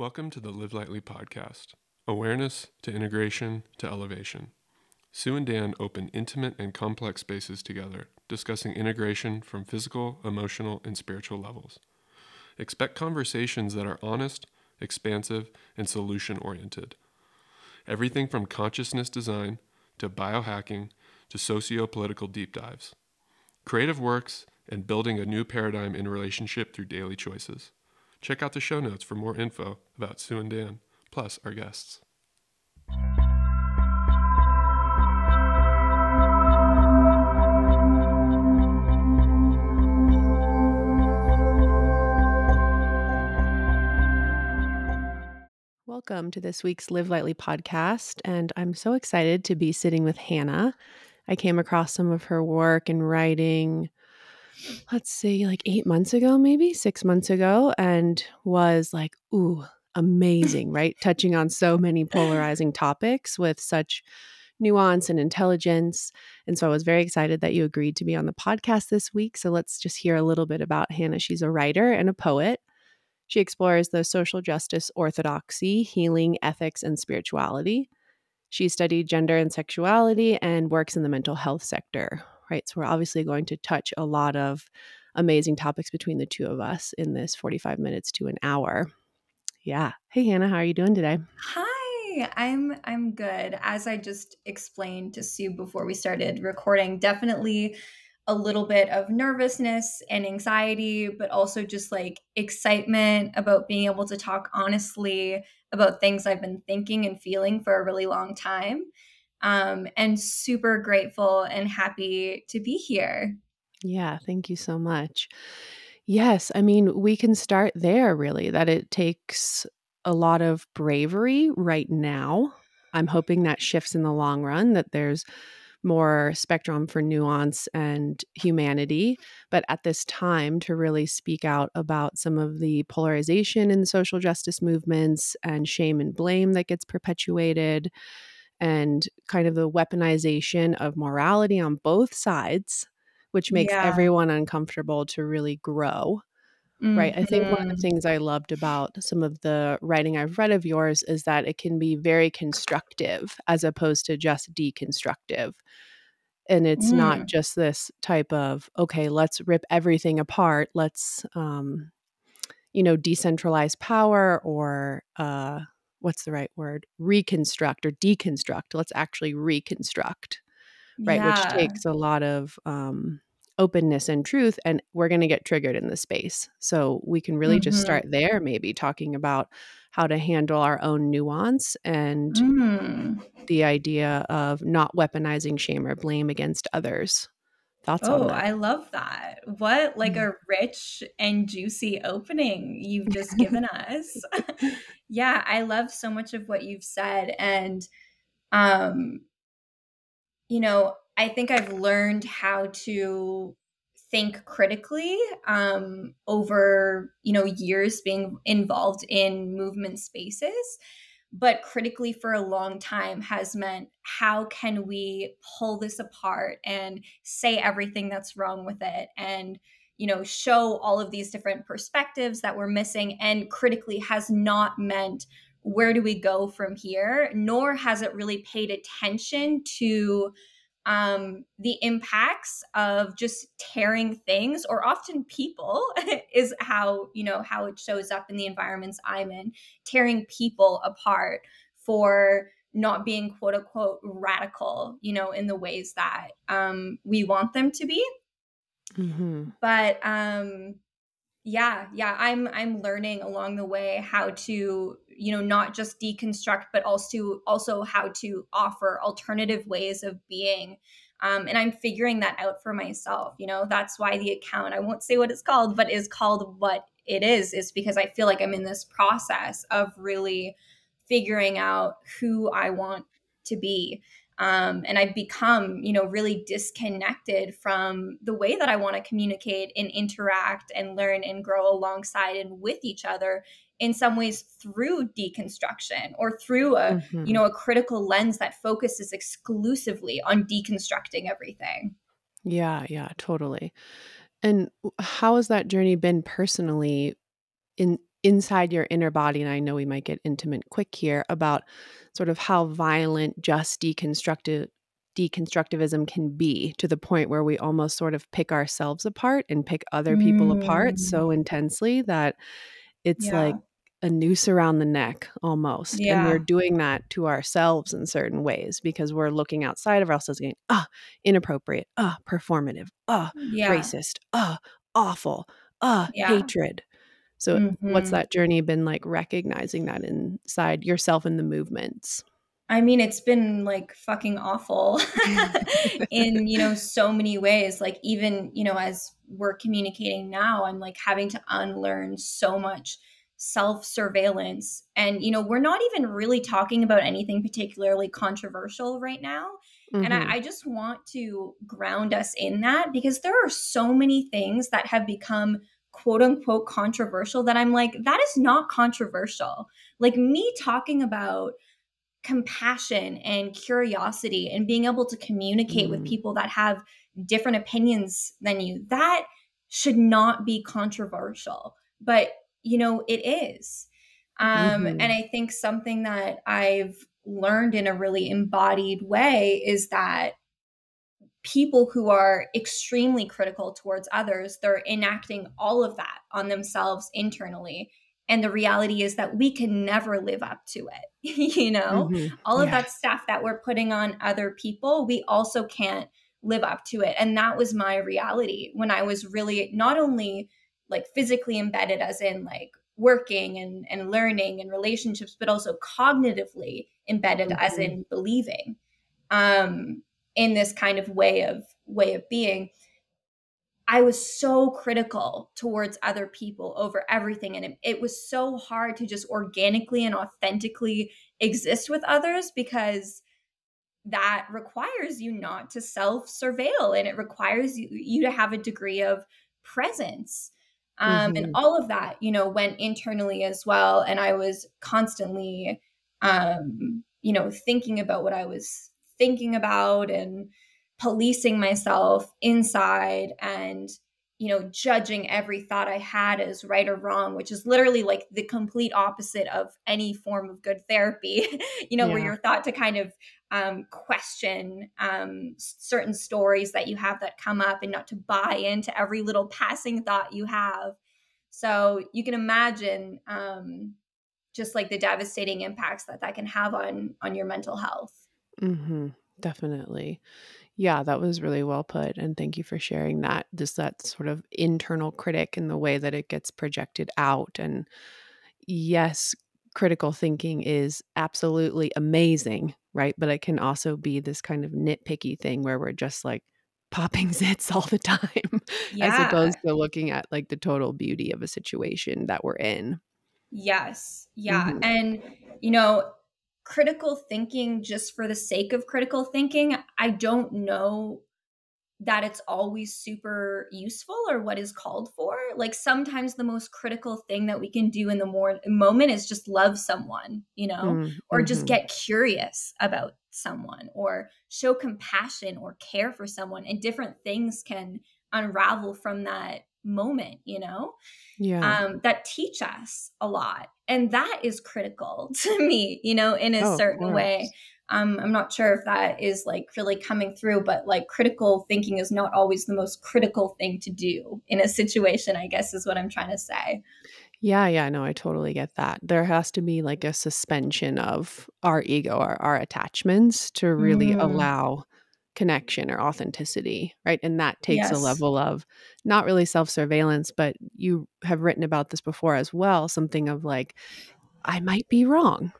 Welcome to the Live Lightly podcast awareness to integration to elevation. Sue and Dan open intimate and complex spaces together, discussing integration from physical, emotional, and spiritual levels. Expect conversations that are honest, expansive, and solution oriented. Everything from consciousness design to biohacking to socio political deep dives. Creative works and building a new paradigm in relationship through daily choices. Check out the show notes for more info about Sue and Dan, plus our guests. Welcome to this week's Live Lightly podcast. And I'm so excited to be sitting with Hannah. I came across some of her work and writing, let's see, like eight months ago, maybe six months ago, and was like, ooh, amazing, right? Touching on so many polarizing topics with such nuance and intelligence. And so I was very excited that you agreed to be on the podcast this week. So let's just hear a little bit about Hannah. She's a writer and a poet. She explores the social justice orthodoxy, healing, ethics, and spirituality. She studied gender and sexuality and works in the mental health sector, right? So we're obviously going to touch a lot of amazing topics between the two of us in this 45 minutes to an hour. Yeah. Hey Hannah, how are you doing today? Hi, I'm I'm good. As I just explained to Sue before we started recording, definitely a little bit of nervousness and anxiety, but also just like excitement about being able to talk honestly about things I've been thinking and feeling for a really long time. Um, and super grateful and happy to be here. Yeah, thank you so much. Yes, I mean, we can start there really, that it takes a lot of bravery right now. I'm hoping that shifts in the long run, that there's more spectrum for nuance and humanity. But at this time, to really speak out about some of the polarization in the social justice movements and shame and blame that gets perpetuated, and kind of the weaponization of morality on both sides, which makes yeah. everyone uncomfortable to really grow. Mm-hmm. Right. I think one of the mm-hmm. things I loved about some of the writing I've read of yours is that it can be very constructive as opposed to just deconstructive. And it's mm. not just this type of, okay, let's rip everything apart. Let's, um, you know, decentralize power or, uh, what's the right word? Reconstruct or deconstruct. Let's actually reconstruct. Right. Yeah. Which takes a lot of, um, openness and truth and we're going to get triggered in the space so we can really mm-hmm. just start there maybe talking about how to handle our own nuance and mm. the idea of not weaponizing shame or blame against others thoughts oh, i love that. What like mm. a rich and juicy opening you've just given us. Yeah i love so much of what you've said and um you know I think I've learned how to think critically um, over you know years being involved in movement spaces but critically for a long time has meant how can we pull this apart and say everything that's wrong with it and you know show all of these different perspectives that we're missing and critically has not meant where do we go from here nor has it really paid attention to um, the impacts of just tearing things or often people is how you know how it shows up in the environments i'm in tearing people apart for not being quote unquote radical you know in the ways that um, we want them to be mm-hmm. but um yeah yeah i'm i'm learning along the way how to you know not just deconstruct but also also how to offer alternative ways of being. Um, and i'm figuring that out for myself you know that's why the account i won't say what it's called but is called what it is is because i feel like i'm in this process of really figuring out who i want to be um, and I've become, you know, really disconnected from the way that I want to communicate and interact and learn and grow alongside and with each other in some ways through deconstruction or through a mm-hmm. you know a critical lens that focuses exclusively on deconstructing everything yeah yeah totally and how has that journey been personally in inside your inner body, and I know we might get intimate quick here about sort of how violent just deconstructive deconstructivism can be to the point where we almost sort of pick ourselves apart and pick other people mm. apart so intensely that it's yeah. like a noose around the neck almost. Yeah. And we're doing that to ourselves in certain ways because we're looking outside of ourselves going, ah, inappropriate, ah, performative, ah, yeah. racist, ah, awful, ah, hatred. So mm-hmm. what's that journey been like recognizing that inside yourself and the movements? I mean, it's been like fucking awful in, you know, so many ways. Like, even, you know, as we're communicating now, I'm like having to unlearn so much self surveillance. And, you know, we're not even really talking about anything particularly controversial right now. Mm-hmm. And I, mm-hmm. I just want to ground us in that because there are so many things that have become quote unquote controversial that I'm like, that is not controversial. Like, me talking about, compassion and curiosity and being able to communicate mm. with people that have different opinions than you that should not be controversial but you know it is um mm-hmm. and i think something that i've learned in a really embodied way is that people who are extremely critical towards others they're enacting all of that on themselves internally and the reality is that we can never live up to it you know mm-hmm. all of yeah. that stuff that we're putting on other people we also can't live up to it and that was my reality when i was really not only like physically embedded as in like working and and learning and relationships but also cognitively embedded mm-hmm. as in believing um in this kind of way of way of being I was so critical towards other people over everything. And it, it, was so hard to just organically and authentically exist with others because that requires you not to self surveil and it requires you, you to have a degree of presence. Um, mm-hmm. And all of that, you know, went internally as well. And I was constantly, um, you know, thinking about what I was thinking about and, policing myself inside and you know judging every thought i had as right or wrong which is literally like the complete opposite of any form of good therapy you know yeah. where you're thought to kind of um, question um, certain stories that you have that come up and not to buy into every little passing thought you have so you can imagine um, just like the devastating impacts that that can have on on your mental health mm-hmm, definitely yeah, that was really well put. And thank you for sharing that. Just that sort of internal critic and the way that it gets projected out. And yes, critical thinking is absolutely amazing, right? But it can also be this kind of nitpicky thing where we're just like popping zits all the time, yeah. as opposed to looking at like the total beauty of a situation that we're in. Yes. Yeah. Mm-hmm. And, you know, critical thinking just for the sake of critical thinking, I don't know that it's always super useful or what is called for. Like sometimes the most critical thing that we can do in the more moment is just love someone, you know, mm-hmm. or just mm-hmm. get curious about someone or show compassion or care for someone and different things can unravel from that moment you know yeah um that teach us a lot and that is critical to me you know in a oh, certain way um i'm not sure if that is like really coming through but like critical thinking is not always the most critical thing to do in a situation i guess is what i'm trying to say yeah, yeah, no, I totally get that. There has to be like a suspension of our ego or our attachments to really mm. allow connection or authenticity, right? And that takes yes. a level of not really self surveillance, but you have written about this before as well something of like, I might be wrong.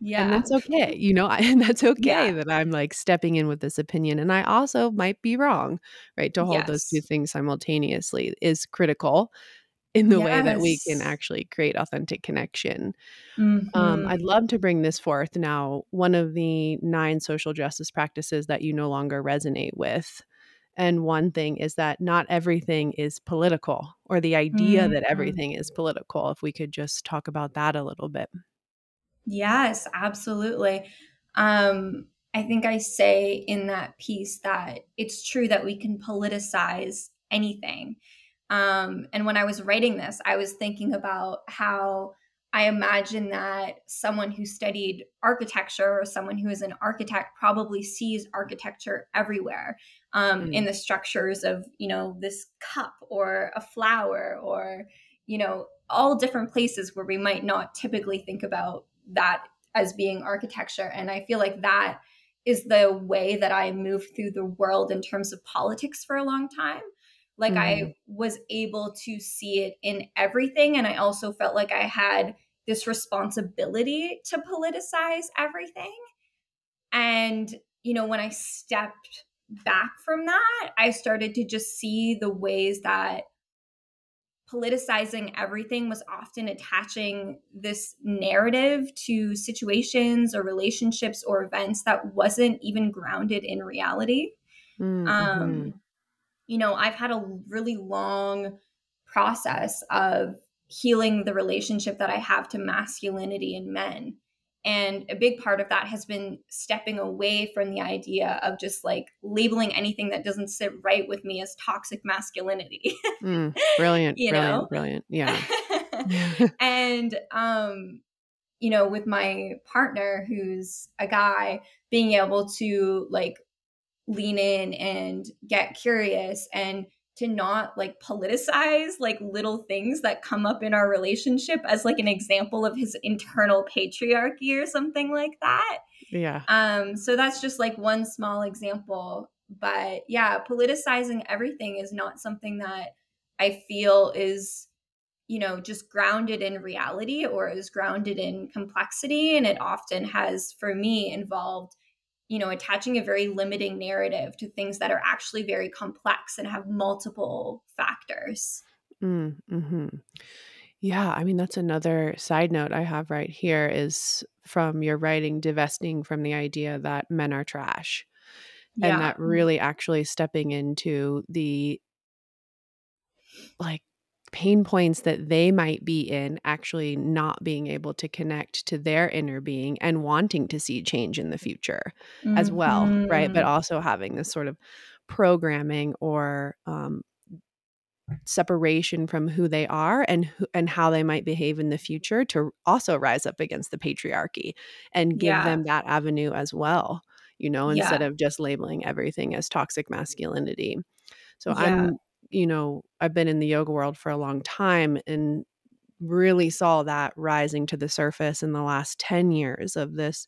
Yeah. And that's okay. You know, and that's okay yeah. that I'm like stepping in with this opinion. And I also might be wrong, right? To hold yes. those two things simultaneously is critical in the yes. way that we can actually create authentic connection. Um, mm-hmm. Um, I'd love to bring this forth now. One of the nine social justice practices that you no longer resonate with. And one thing is that not everything is political, or the idea mm-hmm. that everything is political. If we could just talk about that a little bit. Yes, absolutely. Um, I think I say in that piece that it's true that we can politicize anything Um, and when I was writing this, I was thinking about how I imagine that someone who studied architecture or someone who is an architect probably sees architecture everywhere um, mm. in the structures of, you know, this cup or a flower or, you know, all different places where we might not typically think about that as being architecture. And I feel like that is the way that I moved through the world in terms of politics for a long time. Like mm. I was able to see it in everything. And I also felt like I had this responsibility to politicize everything. And, you know, when I stepped back from that, I started to just see the ways that politicizing everything was often attaching this narrative to situations or relationships or events that wasn't even grounded in reality. Mm-hmm. Um, you know, I've had a really long process of healing the relationship that I have to masculinity in men. And a big part of that has been stepping away from the idea of just like labeling anything that doesn't sit right with me as toxic masculinity. mm, brilliant, you brilliant, know? brilliant. Yeah. and um, you know, with my partner who's a guy, being able to like lean in and get curious and to not like politicize like little things that come up in our relationship as like an example of his internal patriarchy or something like that. Yeah. Um so that's just like one small example, but yeah, politicizing everything is not something that I feel is you know just grounded in reality or is grounded in complexity and it often has for me involved you know, attaching a very limiting narrative to things that are actually very complex and have multiple factors. Mm, hmm Yeah, I mean that's another side note I have right here is from your writing divesting from the idea that men are trash. Yeah. And that really actually stepping into the like pain points that they might be in actually not being able to connect to their inner being and wanting to see change in the future mm-hmm. as well right but mm-hmm. also having this sort of programming or um, separation from who they are and who, and how they might behave in the future to also rise up against the patriarchy and give yeah. them that avenue as well you know instead yeah. of just labeling everything as toxic masculinity so yeah. i'm you know, I've been in the yoga world for a long time and really saw that rising to the surface in the last 10 years of this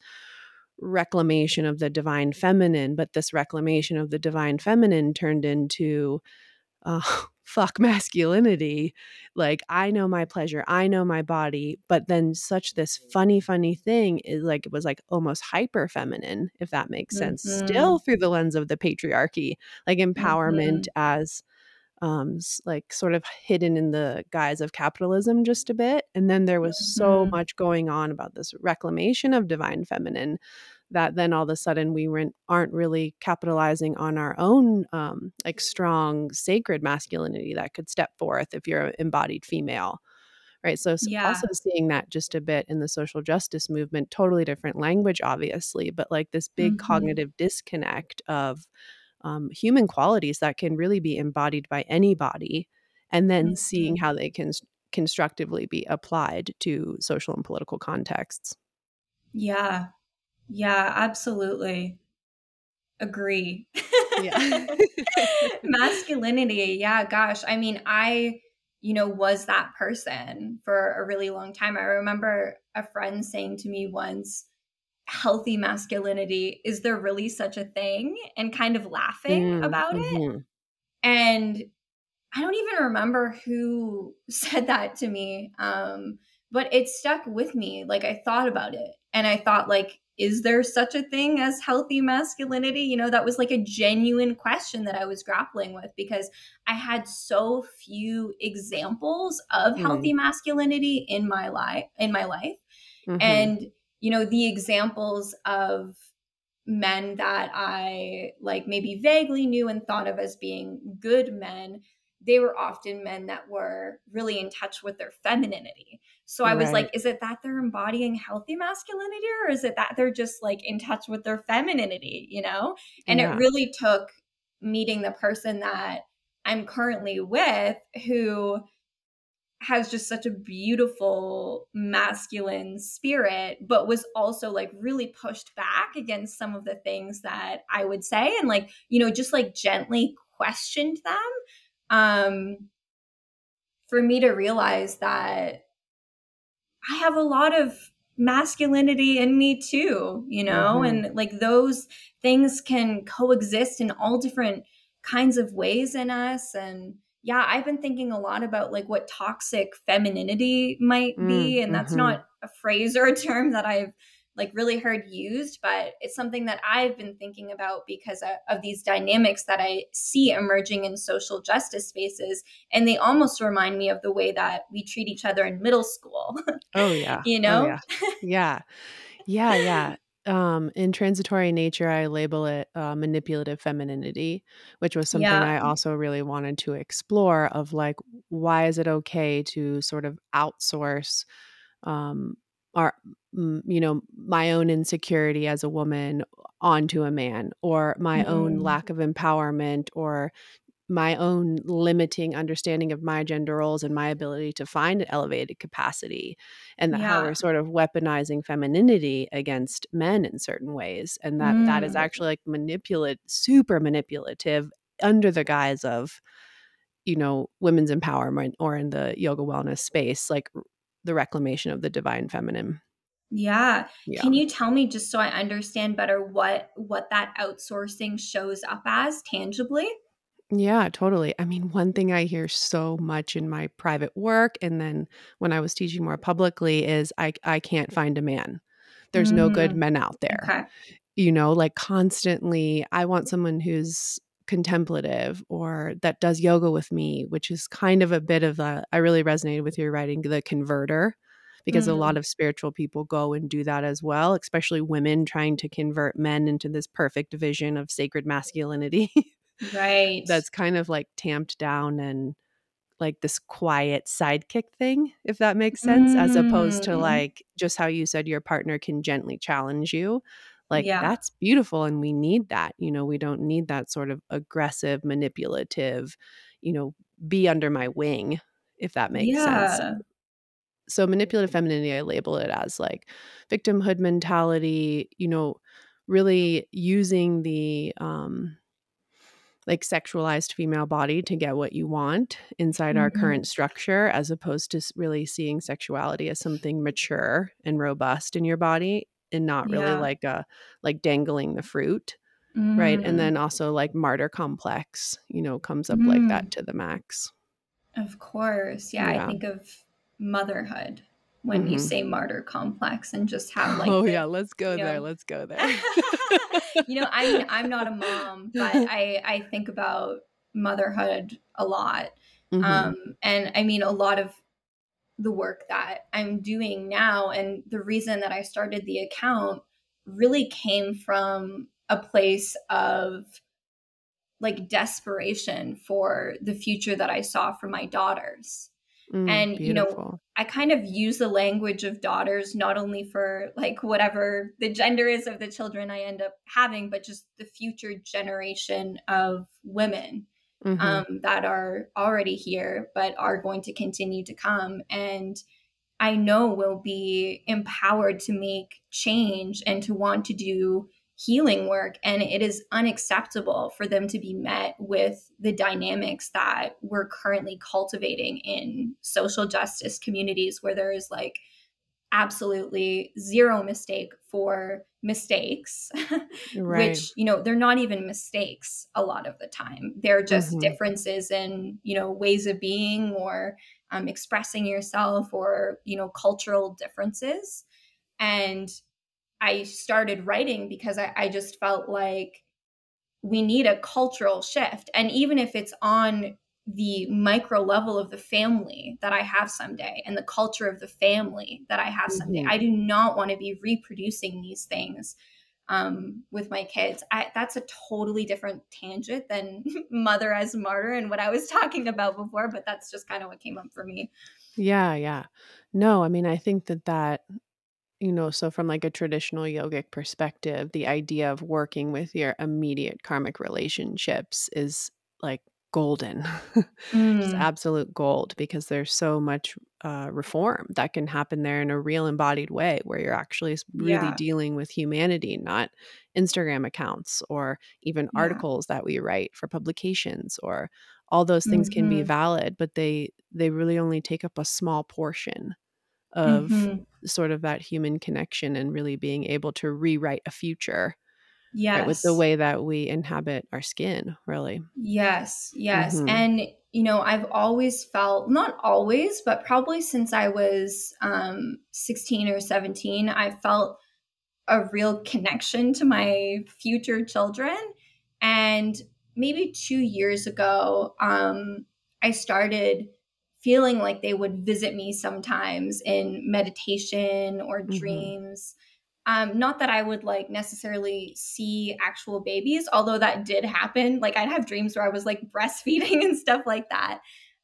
reclamation of the divine feminine but this reclamation of the divine feminine turned into uh, fuck masculinity like i know my pleasure i know my body but then such this funny funny thing is like it was like almost hyper feminine if that makes sense mm-hmm. still through the lens of the patriarchy like empowerment mm-hmm. as um, like sort of hidden in the guise of capitalism just a bit. And then there was mm-hmm. so much going on about this reclamation of divine feminine that then all of a sudden we weren't, aren't really capitalizing on our own um, like strong sacred masculinity that could step forth if you're an embodied female right so yeah. also seeing that just a bit in the social justice movement totally different language obviously but like this big mm-hmm. cognitive disconnect of um, human qualities that can really be embodied by anybody and then mm-hmm. seeing how they can constructively be applied to social and political contexts. Yeah. Yeah absolutely. Agree. Yeah. Masculinity yeah gosh i mean i you know was that person for a really long time. I remember a friend saying to me once healthy masculinity is there really such a thing and kind of laughing mm, about mm-hmm. it and i don't even remember who said that to me um but it stuck with me like i thought about it and i thought like is there such a thing as healthy masculinity you know that was like a genuine question that i was grappling with because i had so few examples of mm. healthy masculinity in my life in my life mm-hmm. and you know, the examples of men that I like maybe vaguely knew and thought of as being good men, they were often men that were really in touch with their femininity. So I was right. like, is it that they're embodying healthy masculinity or is it that they're just like in touch with their femininity, you know? And yeah. it really took meeting the person that I'm currently with who has just such a beautiful masculine spirit, but was also like really pushed back against some of the things that I would say and like, you know, just like gently questioned them. Um, for me to realize that I have a lot of masculinity in me too, you know, mm-hmm. and like those things can coexist in all different kinds of ways in us. And yeah, I've been thinking a lot about like what toxic femininity might be. Mm, and that's mm-hmm. not a phrase or a term that I've like really heard used, but it's something that I've been thinking about because of, of, these dynamics that I see emerging in social justice spaces. And they almost remind me of the way that we treat each other in middle school. Oh, yeah. you know? Oh, yeah. yeah. Yeah. Yeah. Um, in transitory nature, I label it uh, manipulative femininity, which was something yeah. I also really wanted to explore of like, why is it okay to sort of outsource um, our you know my own insecurity as a woman onto a man or my mm-hmm. own lack of empowerment or my own limiting understanding of my gender roles and my ability to find an elevated capacity and yeah. how we're sort of weaponizing femininity against men in certain ways and that mm. that is mm. actually like manipulate super manipulative under the guise of you know women's empowerment or in the yoga wellness space like the reclamation of the divine feminine. Yeah. yeah. Can you tell me just so I understand better what what that outsourcing shows up as tangibly? Yeah, totally. I mean, one thing I hear so much in my private work and then when I was teaching more publicly is I I can't find a man. There's mm. no good mm. men out there. Okay. You know, like constantly I want someone who's contemplative or that does yoga with me, which is kind of a bit of a, I really resonated with your writing, the converter, because mm. a lot of spiritual people go and do that as well, especially women trying to convert men into this perfect vision of sacred masculinity. right. That's kind of like tamped down and like this quiet sidekick thing, if that makes sense, mm. as opposed to mm. like just how you said your partner can gently challenge you like yeah. that's beautiful and we need that you know we don't need that sort of aggressive manipulative you know be under my wing if that makes yeah. sense so manipulative femininity i label it as like victimhood mentality you know really using the um like sexualized female body to get what you want inside mm-hmm. our current structure as opposed to really seeing sexuality as something mature and robust in your body and not really yeah. like a like dangling the fruit mm. right and mm. then also like martyr complex you know comes up mm. like that to the max of course yeah, yeah. i think of motherhood when mm-hmm. you say martyr complex and just how like oh the, yeah let's go there know, let's go there you know i'm i'm not a mom but i i think about motherhood a lot mm-hmm. um and i mean a lot of the work that I'm doing now. And the reason that I started the account really came from a place of like desperation for the future that I saw for my daughters. Mm, and beautiful. you know, I kind of use the language of daughters not only for like whatever the gender is of the children I end up having, but just the future generation of women mm-hmm. um, that are already here, but are going to continue to come. And I know will be empowered to make change and to want to do healing work. And it is unacceptable for them to be met with the dynamics that we're currently cultivating in social justice communities where there is like absolutely zero mistake for mistakes right. which you know they're not even mistakes a lot of the time they're just mm-hmm. differences in you know ways of being or um, expressing yourself or you know cultural differences and i started writing because I, I just felt like we need a cultural shift and even if it's on the micro level of the family that I have someday and the culture of the family that I have someday. Mm-hmm. I do not want to be reproducing these things um, with my kids. I, that's a totally different tangent than mother as martyr and what I was talking about before, but that's just kind of what came up for me. Yeah, yeah. No, I mean, I think that that, you know, so from like a traditional yogic perspective, the idea of working with your immediate karmic relationships is like golden, Mm. just absolute gold because there's so much uh, reform that can happen there in a real embodied way where you're actually really Yeah. dealing with humanity, not Instagram accounts or even Yeah. articles that we write for publications or all those things can be Mhm. valid, but they they really only take up a small portion of Mhm. sort of that human connection and really being able to rewrite a future right with the way that we inhabit our skin really Yes, yes. Mhm. And, you know, I've always felt, not always, but probably since I was um, 16 or 17, I felt a real connection to my future children. And maybe two years ago, um, I started feeling like they would visit me sometimes in meditation or Mhm. dreams. Um, not that I would like necessarily see actual babies, although that did happen. Like I'd have dreams where I was like breastfeeding and stuff like that.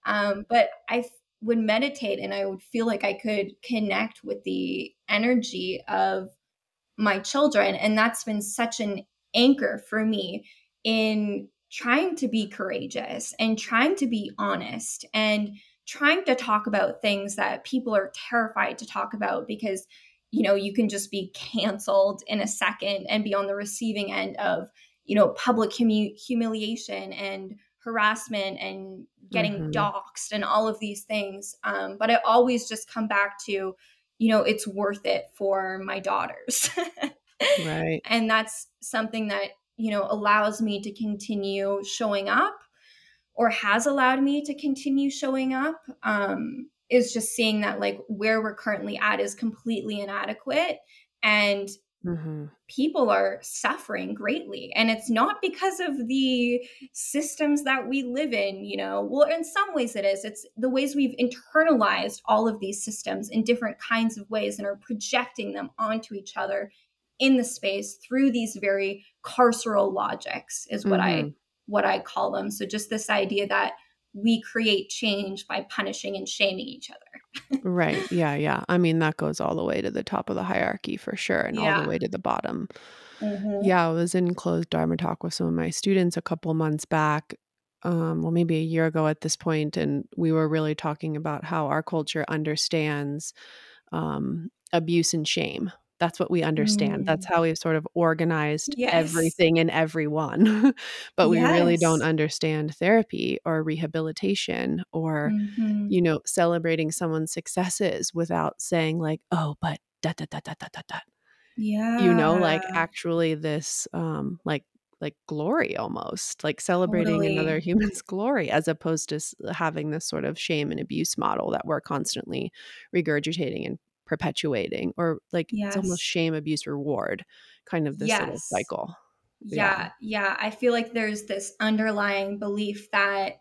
Um, but I f- would meditate and I would feel like I could connect with the energy of my children. And that's been such an anchor for me in trying to be courageous and trying to be honest and trying to talk about things that people are terrified to talk about because you know you can just be canceled in a second and be on the receiving end of you know public humi- humiliation and harassment and getting Mhm. doxxed and all of these things. Um, but i always just come back to you know it's worth it for my daughters. Right. And that's something that you know allows me to continue showing up or has allowed me to continue showing up um, is just seeing that like where we're currently at is completely inadequate and hmm people are suffering greatly. And it's not because of the systems that we live in you know well in some ways it is. It's the ways we've internalized all of these systems in different kinds of ways and are projecting them onto each other in the space through these very carceral logics is what i Mhm. What i call them. So just this idea that we create change by punishing and shaming each other. Right. Yeah yeah. I mean that goes all the way to the top of the hierarchy for sure and all the way to the bottom. Mhm. Yeah, I was in closed Dharma talk with some of my students a couple months back, um, well, maybe a year ago at this point, and we were really talking about how our culture understands um, abuse and shame. That's what we understand. That's how we've sort of organized Yes. everything and everyone. but we really don't understand therapy or rehabilitation or, Mhm. you know, celebrating someone's successes without saying, like, oh, but da da da da da da da yeah you know like actually this um like like glory almost like celebrating another human's glory as opposed to having this sort of shame and abuse model that we're constantly regurgitating and perpetuating or like it's almost shame abuse reward kind of this little cycle Yeah, yeah. I feel like there's this underlying belief that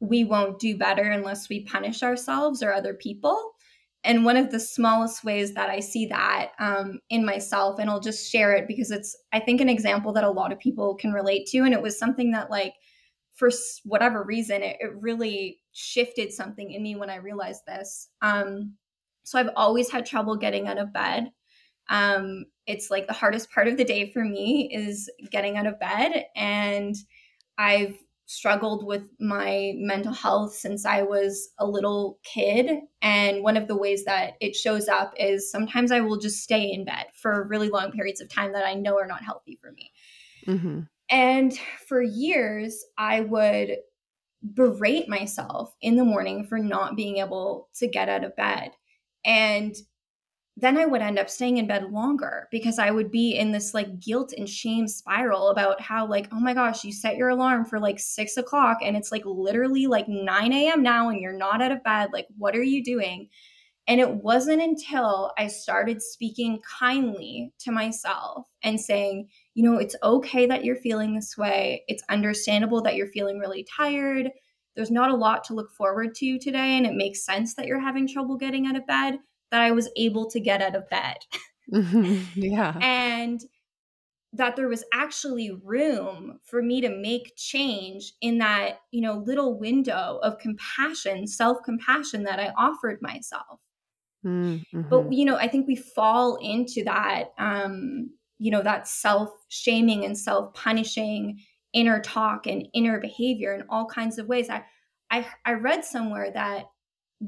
we won't do better unless we punish ourselves or other people. And one of the smallest ways that I see that um, in myself, and I'll just share it because it's, I think, an example that a lot of people can relate to. And it was something that, like, for whatever reason, it, it really shifted something in me when I realized this. Um, so I've always had trouble getting out of bed. Um, it's like the hardest part of the day for me is getting out of bed. And I've struggled with my mental health since I was a little kid. And one of the ways that it shows up is sometimes I will just stay in bed for really long periods of time that I know are not healthy for me. hmm And for years, I would berate myself in the morning for not being able to get out of bed. And then I would end up staying in bed longer because I would be in this like guilt and shame spiral about how, like, oh my gosh, you set your alarm for like six o'clock and it's like literally like 9 a.m. now and you're not out of bed. Like, what are you doing? And it wasn't until I started speaking kindly to myself and saying, you know, it's okay that you're feeling this way. It's understandable that you're feeling really tired. There's not a lot to look forward to today. And it makes sense that you're having trouble getting out of bed, that I was able to get out of bed. yeah and that there was actually room for me to make change in that, you know, little window of compassion, self-compassion that I offered myself Mm-hmm. but you know i think we fall into that um you know that self shaming and self punishing inner talk and inner behavior in all kinds of ways. I I, I read somewhere that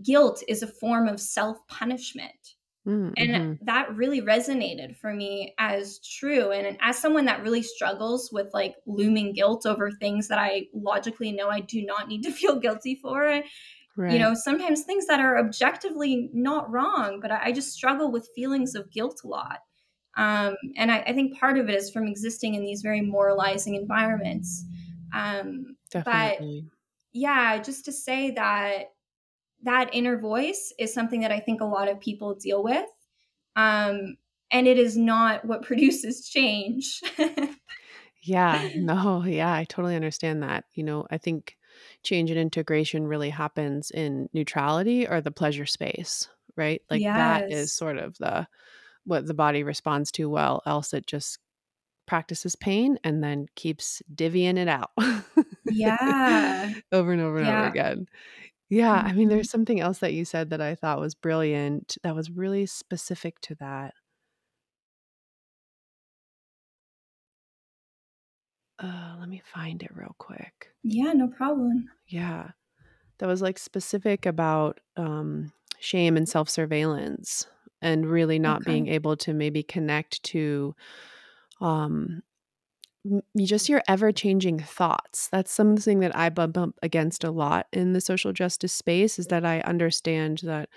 guilt is a form of self punishment. Mm-hmm. And that really resonated for me as true. And as someone that really struggles with like looming guilt over things that I logically know I do not need to feel guilty for, right. you know, sometimes things that are objectively not wrong, but I, I just struggle with feelings of guilt a lot. Um, and I, I, think part of it is from existing in these very moralizing environments. Um, Definitely. But yeah, just to say that that inner voice is something that I think a lot of people deal with. Um, and it is not what produces change. yeah, no, yeah, I totally understand that. You know, I think change and integration really happens in neutrality or the pleasure space, right? Like yes. that is sort of the what the body responds to well, else it just practices pain and then keeps divvying it out. yeah. over and over and yeah. over again. Yeah, I mean, there's mm-hmm. something else that you said that I thought was brilliant that was really specific to that. Uh, let me find it real quick. Yeah, no problem. Yeah. That was like specific about um, shame and self surveillance and really not okay. being able to maybe connect to um, just your ever changing thoughts. That's something that I bump up against a lot in the social justice space is that I understand that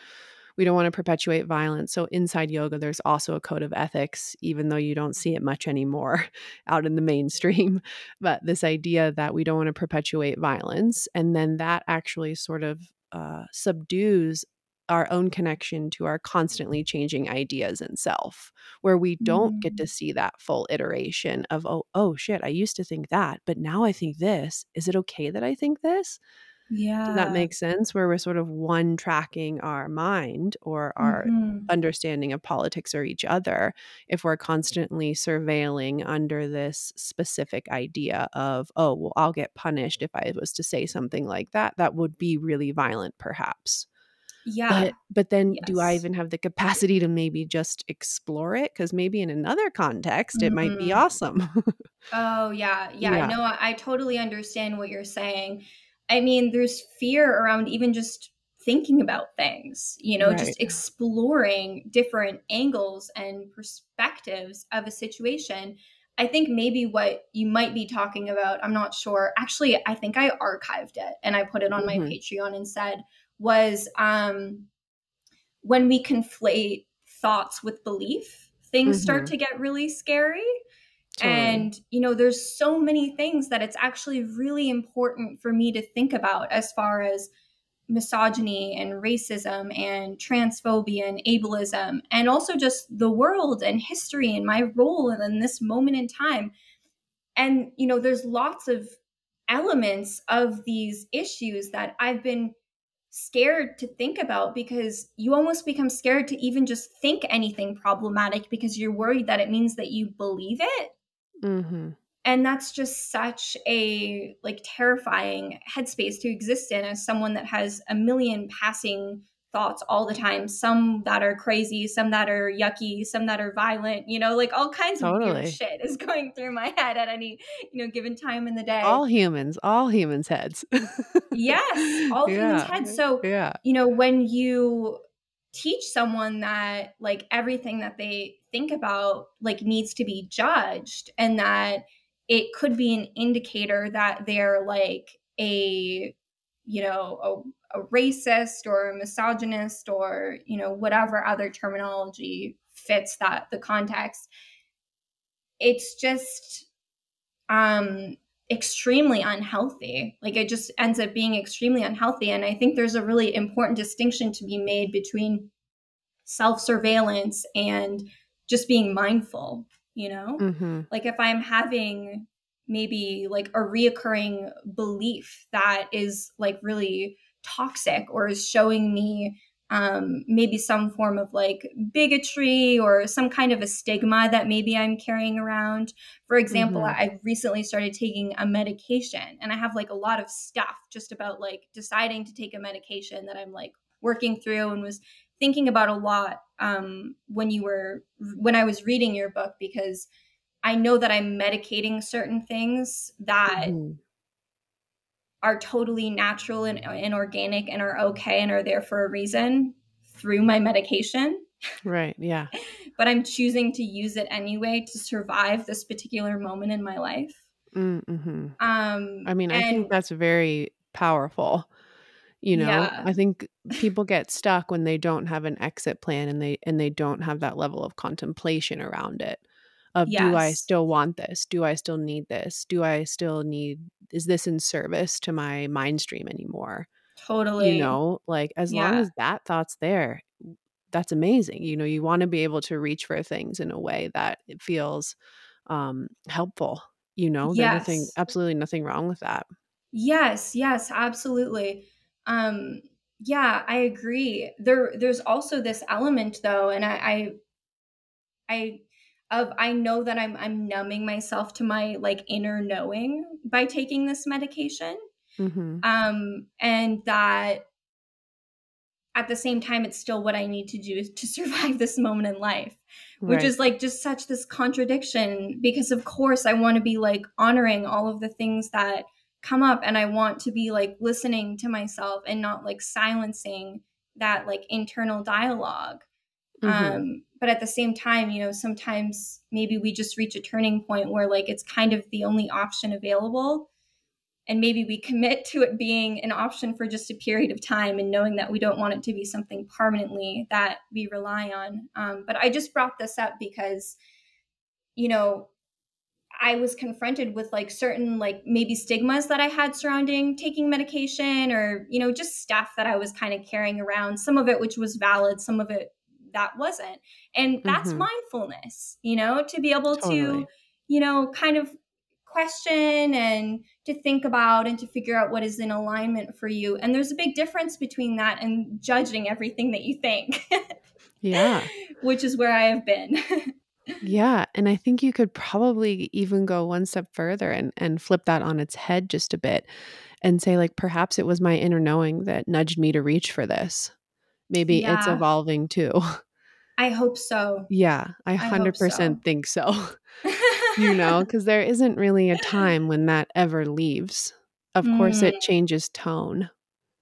we don't want to perpetuate violence. So inside yoga, there's also a code of ethics, even though you don't see it much anymore out in the mainstream. But this idea that we don't want to perpetuate violence, and then that actually sort of uh, subdues our own connection to our constantly changing ideas and self where we don't mm. get to see that full iteration of oh oh shit i used to think that but now i think this. Is it okay that i think this? Yeah does that make sense? Where we're sort of one tracking our mind or our mm-hmm. understanding of politics or each other if we're constantly surveilling under this specific idea of oh well i'll get punished if i was to say something like that that would be really violent perhaps yeah. But but then yes. do I even have the capacity to maybe just explore it? Because maybe in another context it mm-hmm. might be mm-hmm. awesome. oh yeah. yeah. Yeah. No, I, I totally understand what you're saying. I mean, there's fear around even just thinking about things, you know, right. just exploring different angles and perspectives of a situation. I think maybe what you might be talking about, I'm not sure. Actually, I think I archived it and I put it on mm-hmm. my Patreon and said, was um, when we conflate thoughts with belief, things mm-hmm. start to get really scary. Totally. And, you know, there's so many things that it's actually really important for me to think about as far as misogyny and racism and transphobia and ableism, and also just the world and history and my role in this moment in time. And, you know, there's lots of elements of these issues that I've been scared to think about because you almost become scared to even just think anything problematic because you're worried that it means that you believe it. Mm-hmm. And that's just such a like terrifying headspace to exist in as someone that has a million passing thoughts all the time some that are crazy some that are yucky some that are violent you know like all kinds totally. of weird shit is going through my head at any you know given time in the day all humans all humans heads yes all yeah. humans heads so yeah you know when you teach someone that like everything that they think about like needs to be judged and that it could be an indicator that they're like a you know a racist or a misogynist or you know whatever other terminology fits that the context. It's just um extremely unhealthy. Like it just ends up being extremely unhealthy. And i think there's a really important distinction to be made between self-surveillance and just being mindful you know? Mm-hmm. like if i'm having maybe like a reoccurring belief that is like really toxic or is showing me um, maybe some form of like bigotry or some kind of a stigma that maybe I'm carrying around. For example, mm-hmm. I recently started taking a medication and I have like a lot of stuff just about like deciding to take a medication that I'm like working through and was thinking about a lot um, when you were when I was reading your book because I know that I'm medicating certain things that mm-hmm. Are totally natural and, and organic and are okay and are there for a reason through my medication. Right. Yeah. but I'm choosing to use it anyway to survive this particular moment in my life. Mm-hmm. Um, I mean, I think that's very powerful. You know, yeah. I think people get stuck when they don't have an exit plan and they and they don't have that level of contemplation around it. Of yes. do I still want this? Do I still need this? Do I still need is this in service to my mind stream anymore? Totally. You know, like as yeah. long as that thought's there, that's amazing. You know, you want to be able to reach for things in a way that it feels um helpful. You know, yes. there's nothing absolutely nothing wrong with that. Yes, yes, absolutely. Um yeah, I agree. There there's also this element though, and I I, I of I know that I'm I'm numbing myself to my like inner knowing by taking this medication. Mm-hmm. Um, and that at the same time, it's still what I need to do to survive this moment in life, which right. is like just such this contradiction because, of course, I want to be like honoring all of the things that come up and I want to be like listening to myself and not like silencing that like internal dialog mm-hmm. Um, but at the same time, you know, sometimes maybe we just reach a turning point where like it's kind of the only option available. And maybe we commit to it being an option for just a period of time and knowing that we don't want it to be something permanently that we rely on. Um, but i just brought this up because you know i was confronted with like certain like maybe stigmas that i had surrounding taking medication or you know just stuff that i was kind of carrying around some of it which was valid some of it that wasn't and that's mm-hmm. mindfulness you know to be able totally. to you know kind of question and to think about and to figure out what is in alignment for you. And there's a big difference between that and judging everything that you think. yeah. Which is where I have been. yeah. And I think you could probably even go one step further and, and flip that on its head just a bit and say, like, perhaps it was my inner knowing that nudged me to reach for this. Maybe yeah. it's evolving too. I hope so. Yeah, I, I 100% so. think so you know, because there isn't really a time when that ever leaves. Of mm. course, it mm. changes tone.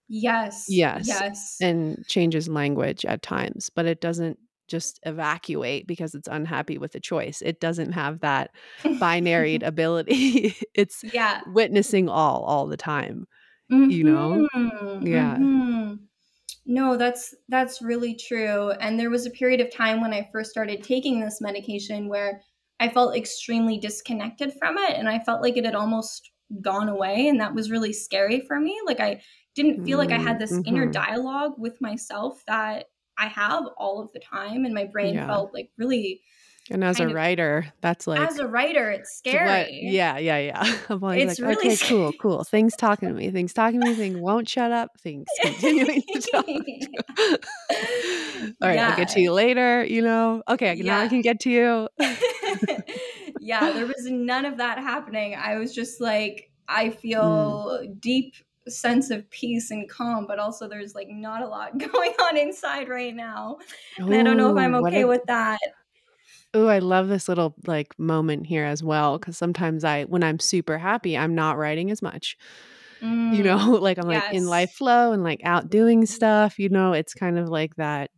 Yes. Yes. Yes. And changes language at times, but it doesn't just evacuate because it's unhappy with the choice. It doesn't have that binary ability. it's yeah. witnessing all all the time. Mm-hmm. You know? Yeah. Mm-hmm. No, that's that's really true. And there was a period of time when I first started taking this medication where I felt extremely disconnected from it and I felt like it had almost gone away and that was really scary for me. Like I didn't feel like I had this mm-hmm. inner dialogue with myself that I have all of the time and my brain yeah. felt like really and as a writer, that's like as a writer, it's scary. What, yeah, yeah, yeah. I'm always it's like, really okay, scary. cool, cool. Things talking to me, things talking to me, thing won't shut up, things continuing to talk. All right, yeah. I'll get to you later. You know, okay, yeah. now I can get to you. yeah, there was none of that happening. I was just like, I feel mm. deep sense of peace and calm, but also there's like not a lot going on inside right now. And I don't know if I'm okay a, with that. Oh, I love this little like moment here as well because sometimes I when I'm super happy, I'm not writing as much. Mm, you know, like I'm yes. like in life flow and like out doing stuff, you know, it's kind of like that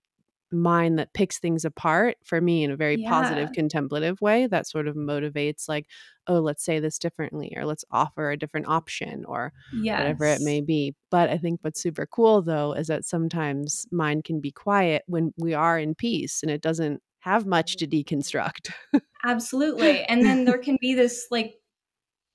mind that picks things apart for me in a very yeah. positive contemplative way that sort of motivates like oh let's say this differently or let's offer a different option or yes. whatever it may be but i think what's super cool though is that sometimes mind can be quiet when we are in peace and it doesn't have much to deconstruct. Absolutely. And then there can be this like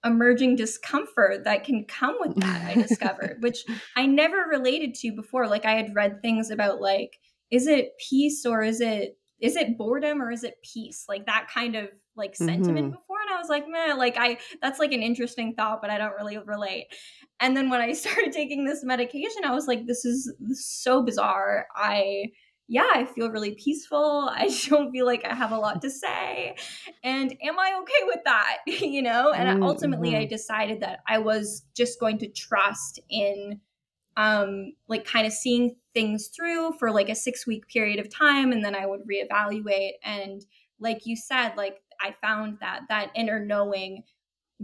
emerging discomfort that can come with that, I discovered, which I never related to before. Like I had read things about like, is it peace or is it is it boredom or is it peace? Like that kind of like sentiment mm-hmm. before. And I was like, man, like I that's like an interesting thought, but I don't really relate. And then when I started taking this medication, I was like, this is, this is so bizarre. I yeah, I feel really peaceful. I don't feel like I have a lot to say. And am I okay with that? you know? And mm-hmm. ultimately, I mm-hmm. decided that I was just going to trust in, um, like, kind of seeing things through for like a six week period of time. And then I would reevaluate. And like you said, like, I found that that inner knowing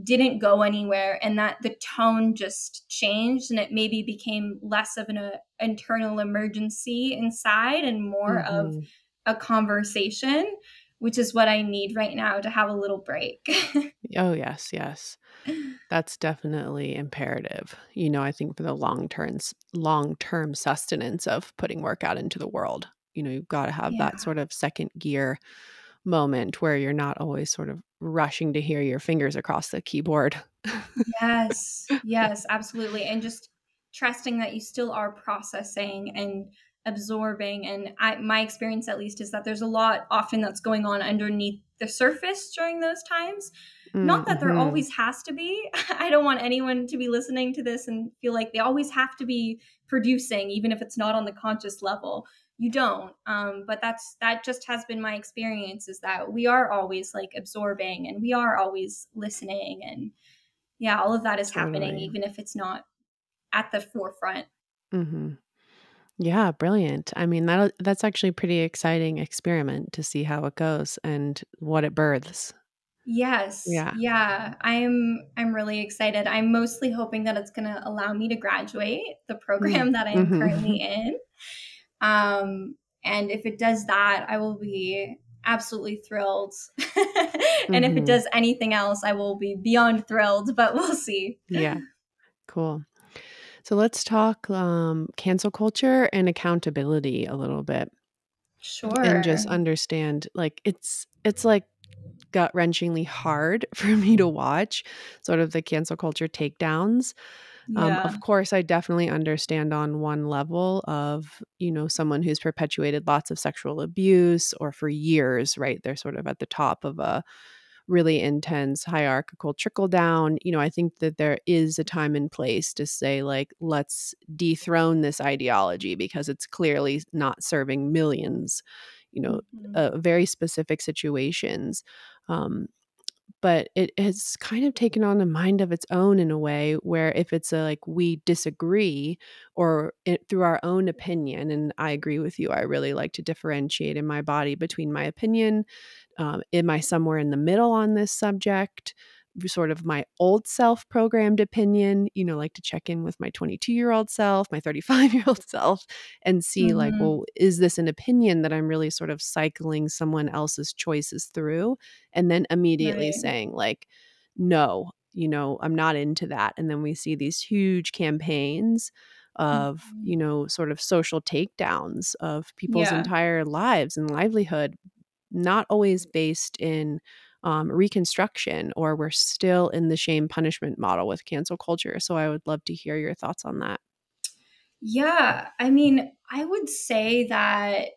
didn't go anywhere and that the tone just changed and it maybe became less of an uh, internal emergency inside and more mm-hmm. of a conversation which is what i need right now to have a little break oh yes yes that's definitely imperative you know i think for the long term long term sustenance of putting work out into the world you know you've got to have yeah. that sort of second gear moment where you're not always sort of rushing to hear your fingers across the keyboard. yes, yes, absolutely. And just trusting that you still are processing and absorbing. And I, my experience, at least, is that there's a lot often that's going on underneath the surface during those times. Mm-hmm. Not that there mm-hmm. always has to be. I don't want anyone to be listening to this and feel like they always have to be producing, even if it's not on the conscious level you don't. Um, but that's that just has been my experience is that we are always like absorbing and we are always listening and yeah all of that is totally. happening even if it's not at the forefront. Mm-hmm. yeah brilliant. I mean that that's actually a pretty exciting experiment to see how it goes and what it births. Yes. Yeah. Yeah. I'm i'm really excited. I'm mostly hoping that it's going to allow me to graduate the program mm-hmm. that i'm mm-hmm. currently in um, and if it does that, I will be absolutely thrilled. and mm-hmm. if it mm-hmm. does anything else, I will be beyond thrilled, but we'll see. Yeah. Cool. So let's talk um, cancel culture and accountability a little bit. Sure. And just understand like it's it's like gut wrenchingly hard for me to watch sort of the cancel culture takedowns yeah. Um, of course, I definitely understand on one level of, you know, someone who's perpetuated lots of sexual abuse or for years, right? They're sort of at the top of a really intense hierarchical trickle down. You know, I think that there is a time and place to say, like, let's dethrone this ideology because it's clearly not serving millions, you know, mm-hmm. uh, very specific situations. Um, but it has kind of taken on a mind of its own in a way where if it's a like we disagree or it, through our own opinion and i agree with you i really like to differentiate in my body between my opinion um, am i somewhere in the middle on this subject sort of my old self programmed opinion, you know, like to check in with my 22 year old self, my 35 year old self, and see, mm-hmm. like, well, is this an opinion that I'm really sort of cycling someone else's choices through? And then immediately right. saying, like, no, you know, I'm not into that. And then we see these huge campaigns of, mm-hmm. you know, sort of social takedowns of people's yeah. entire lives and livelihood, not always based in um, reconstruction or we're still in the shame punishment model with cancel culture. So I would love to hear your thoughts on that. Yeah, I mean, I would say that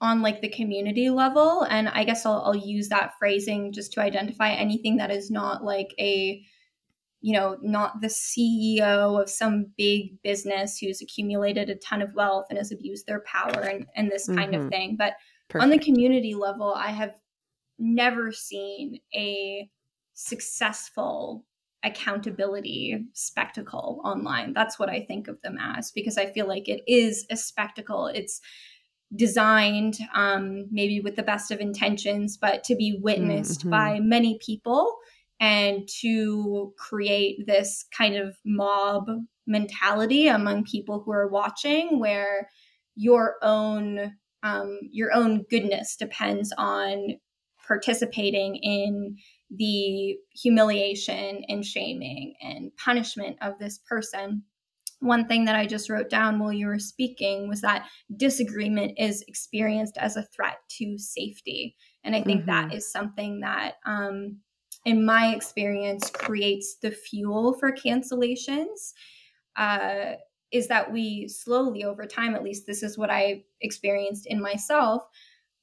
on like the community level, and I guess I'll, I'll use that phrasing just to identify anything that is not like a you know, not the CEO of some big business who's accumulated a ton of wealth and has abused their power and, and this kind mm-hmm. of thing. But Perfect. on the community level, I have never seen a successful accountability spectacle online. That's what I think of them as because I feel like it is a spectacle. It's designed um, maybe with the best of intentions, but to be witnessed mm-hmm. by many people and to create this kind of mob mentality among people who are watching where your own um, your own goodness depends on participating in the humiliation and shaming and punishment of this person. One thing that I just wrote down while you were speaking was that disagreement is experienced as a threat to safety. And I think mm-hmm. that is something that, um, in my experience, creates the fuel for cancellations. Uh, is that we slowly over time, at least this is what I experienced in myself,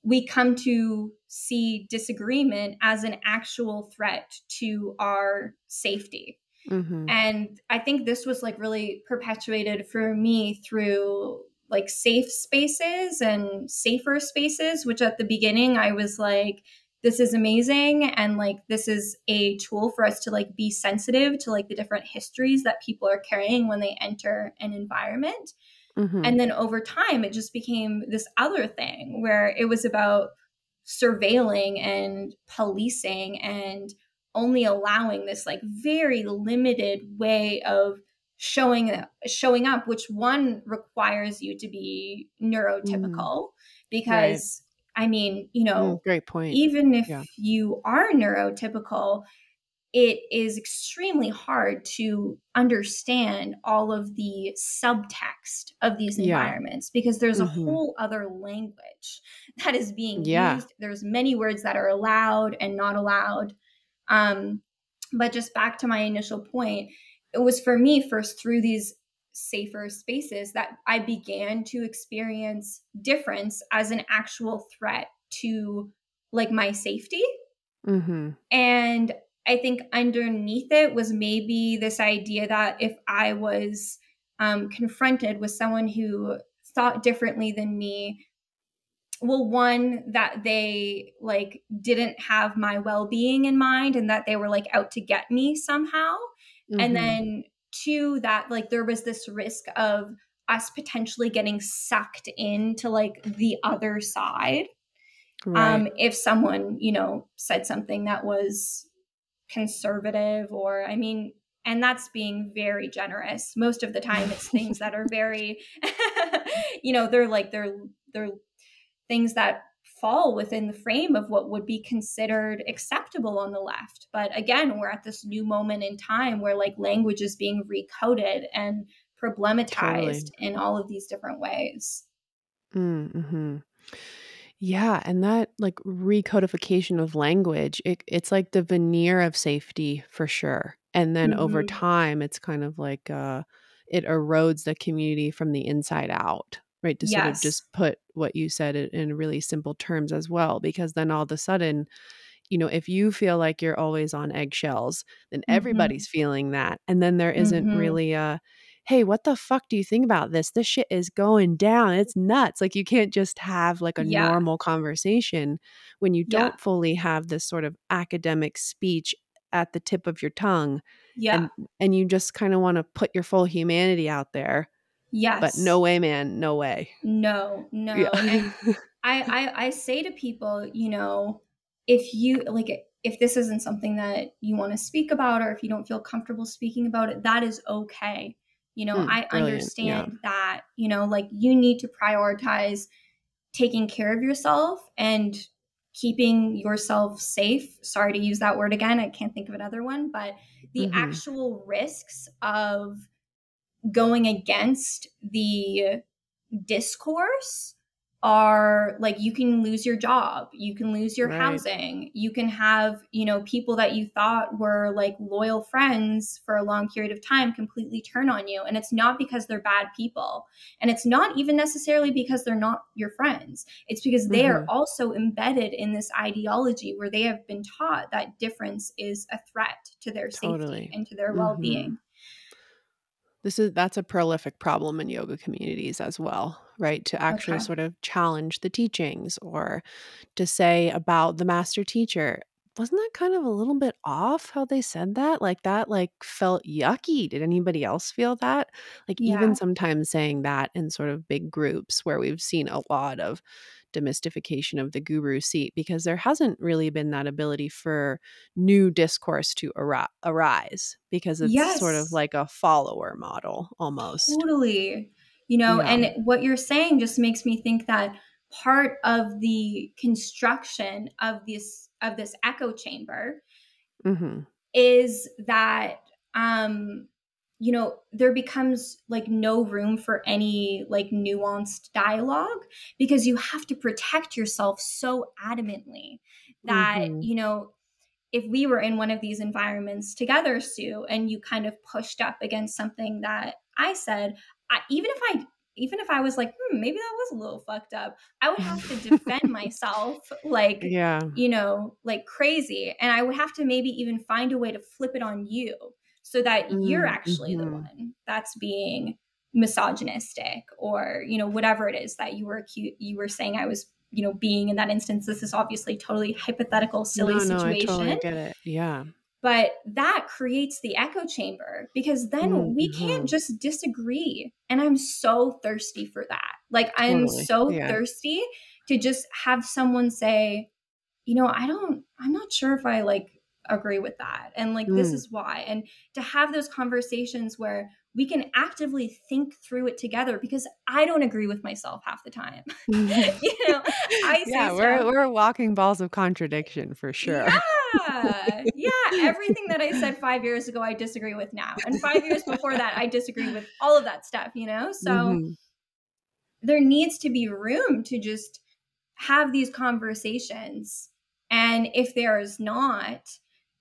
we come to see disagreement as an actual threat to our safety. Mm-hmm. And I think this was like really perpetuated for me through like safe spaces and safer spaces, which at the beginning I was like, this is amazing. And like, this is a tool for us to like be sensitive to like the different histories that people are carrying when they enter an environment. Mm-hmm. And then over time, it just became this other thing where it was about surveilling and policing and only allowing this like very limited way of showing showing up which one requires you to be neurotypical mm. because right. i mean you know mm, great point even if yeah. you are neurotypical it is extremely hard to understand all of the subtext of these environments yeah. because there's mm-hmm. a whole other language that is being yeah. used. There's many words that are allowed and not allowed. Um, but just back to my initial point, it was for me first through these safer spaces that I began to experience difference as an actual threat to like my safety. Mm-hmm. And I think underneath it was maybe this idea that if I was um, confronted with someone who thought differently than me, well, one, that they like didn't have my well being in mind and that they were like out to get me somehow. Mm-hmm. And then two, that like there was this risk of us potentially getting sucked into like the other side. Right. Um, if someone, you know, said something that was conservative or i mean and that's being very generous most of the time it's things that are very you know they're like they're they're things that fall within the frame of what would be considered acceptable on the left but again we're at this new moment in time where like language is being recoded and problematized totally. in all of these different ways mm-hmm. Yeah, and that like recodification of language, it, it's like the veneer of safety for sure. And then over hmm time, it's kind of like uh, it erodes the community from the inside out, right? To sort of just put what you said in, in really simple terms as well, because then all of a sudden, you know, if you feel like you're always on eggshells, then hmm everybody's feeling that. And then there isn't hmm really a hey, what the fuck do you think about this? This shit is going down. It's nuts. Like you can't just have like a yeah. normal conversation when you don't yeah. fully have this sort of academic speech at the tip of your tongue. Yeah. And, and you just kind of want to put your full humanity out there. Yes. But no way, man. No way. No, no. Yeah. I, I, I say to people, you know, if you like if this isn't something that you want to speak about or if you don't feel comfortable speaking about it, that is okay. You know, mm, I understand yeah. that, you know, like you need to prioritize taking care of yourself and keeping yourself safe. Sorry to use that word again. I can't think of another one, but the mm-hmm. actual risks of going against the discourse are like you can lose your job you can lose your right. housing you can have you know people that you thought were like loyal friends for a long period of time completely turn on you and it's not because they're bad people and it's not even necessarily because they're not your friends it's because they mm-hmm. are also embedded in this ideology where they have been taught that difference is a threat to their totally. safety and to their mm-hmm. well-being this is that's a prolific problem in yoga communities as well right to actually okay. sort of challenge the teachings or to say about the master teacher wasn't that kind of a little bit off how they said that like that like felt yucky did anybody else feel that like yeah. even sometimes saying that in sort of big groups where we've seen a lot of demystification of the guru seat because there hasn't really been that ability for new discourse to ar- arise because it's yes. sort of like a follower model almost. Totally. You know, yeah. and what you're saying just makes me think that part of the construction of this of this echo chamber mm-hmm. is that um you know there becomes like no room for any like nuanced dialogue because you have to protect yourself so adamantly that mm-hmm. you know if we were in one of these environments together sue and you kind of pushed up against something that i said I, even if i even if i was like hmm, maybe that was a little fucked up i would have to defend myself like yeah. you know like crazy and i would have to maybe even find a way to flip it on you so that mm, you're actually mm-hmm. the one that's being misogynistic or you know whatever it is that you were acute you were saying i was you know being in that instance. This is obviously totally hypothetical silly no, situation I totally get it. Yeah but that creates the echo chamber because then mm-hmm. we can't just disagree and i'm so thirsty for that like i'm so yeah. thirsty to just have someone say you know, I don't, I'm not sure if I like agree with that. And like, mm. this is why. And to have those conversations where we can actively think through it together because I don't agree with myself half the time. you know, I yeah, we're, we're walking balls of contradiction for sure. Yeah. Yeah. Everything that I said five years ago, I disagree with now. And five years before that, I disagree with all of that stuff, you know? So mm-hmm. there needs to be room to just have these conversations. And if there is not,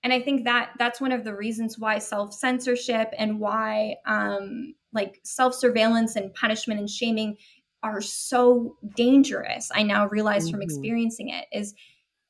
and i think that that's one of the reasons why self-censorship and why um, like self-surveillance and punishment and shaming are so dangerous i now realize mm-hmm. from experiencing it is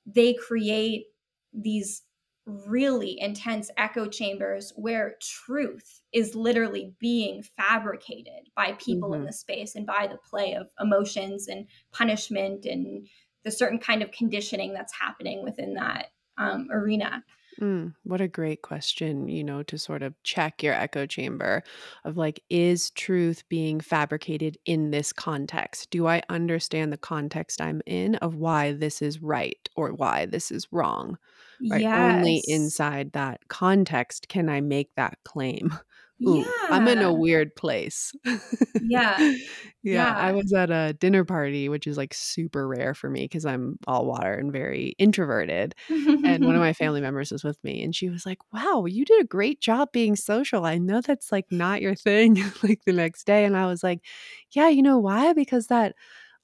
they create these really intense echo chambers where truth is literally being fabricated by people mm-hmm. in the space and by the play of emotions and punishment and the certain kind of conditioning that's happening within that um, arena Mm, what a great question, you know, to sort of check your echo chamber of like, is truth being fabricated in this context? Do I understand the context I'm in of why this is right or why this is wrong? Right. Only inside that context can I make that claim. Ooh, I'm in a weird place. Yeah. yeah, I was at a dinner party, which is like super rare for me because I'm all water and very introverted. And one of my family members was with me, and she was like, Wow, you did a great job being social. I know that's like not your thing, like the next day. And I was like, Yeah, you know why? Because that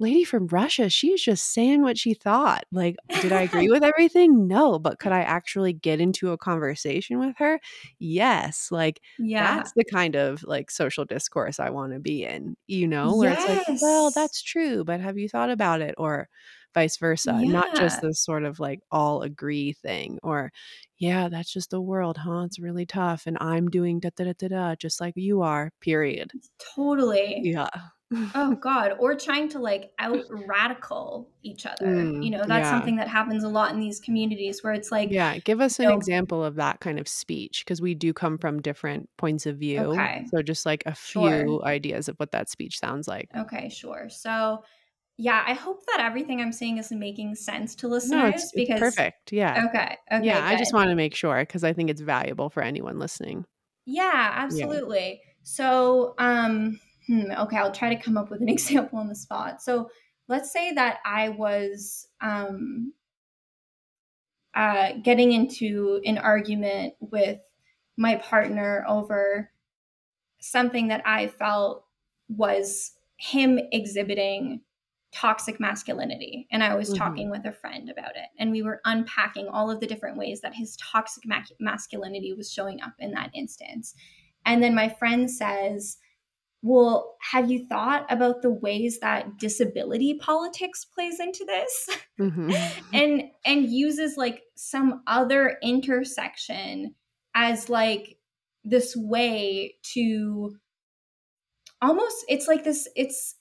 lady from Russia, she's just saying what she thought. Like, did I agree with everything? No, but could I actually get into a conversation with her? Yes. Like, yeah. that's the kind of like social discourse I want to be in, you know, where yes. it's like, well, that's true, but have you thought about it? Or vice versa, yeah. not just this sort of like all agree thing or, yeah, that's just the world, huh? It's really tough. And I'm doing da da da da da, just like you are, period. Totally. Yeah oh god or trying to like out radical each other mm, you know that's yeah. something that happens a lot in these communities where it's like yeah give us an know, example of that kind of speech because we do come from different points of view okay. so just like a few sure. ideas of what that speech sounds like okay sure so yeah i hope that everything i'm saying is making sense to listeners no, it's, because it's perfect yeah okay okay yeah good. i just want to make sure because i think it's valuable for anyone listening yeah absolutely yeah. so um hmm, okay, I'll try to come up with an example on the spot. So let's say that I was um, uh, getting into an argument with my partner over something that I felt was him exhibiting toxic masculinity. And I was mm-hmm. talking with a friend about it. And we were unpacking all of the different ways that his toxic ma- masculinity was showing up in that instance. And then my friend says, well have you thought about the ways that disability politics plays into this mm-hmm. and and uses like some other intersection as like this way to almost it's like this it's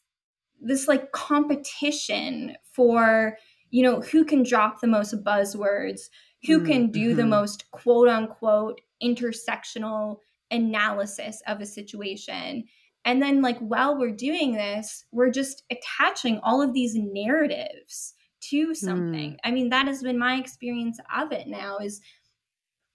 this like competition for you know who can drop the most buzzwords who can do mm-hmm. the most quote unquote intersectional analysis of a situation and then, like, while we're doing this, we're just attaching all of these narratives to something. Mm. I mean, that has been my experience of it now is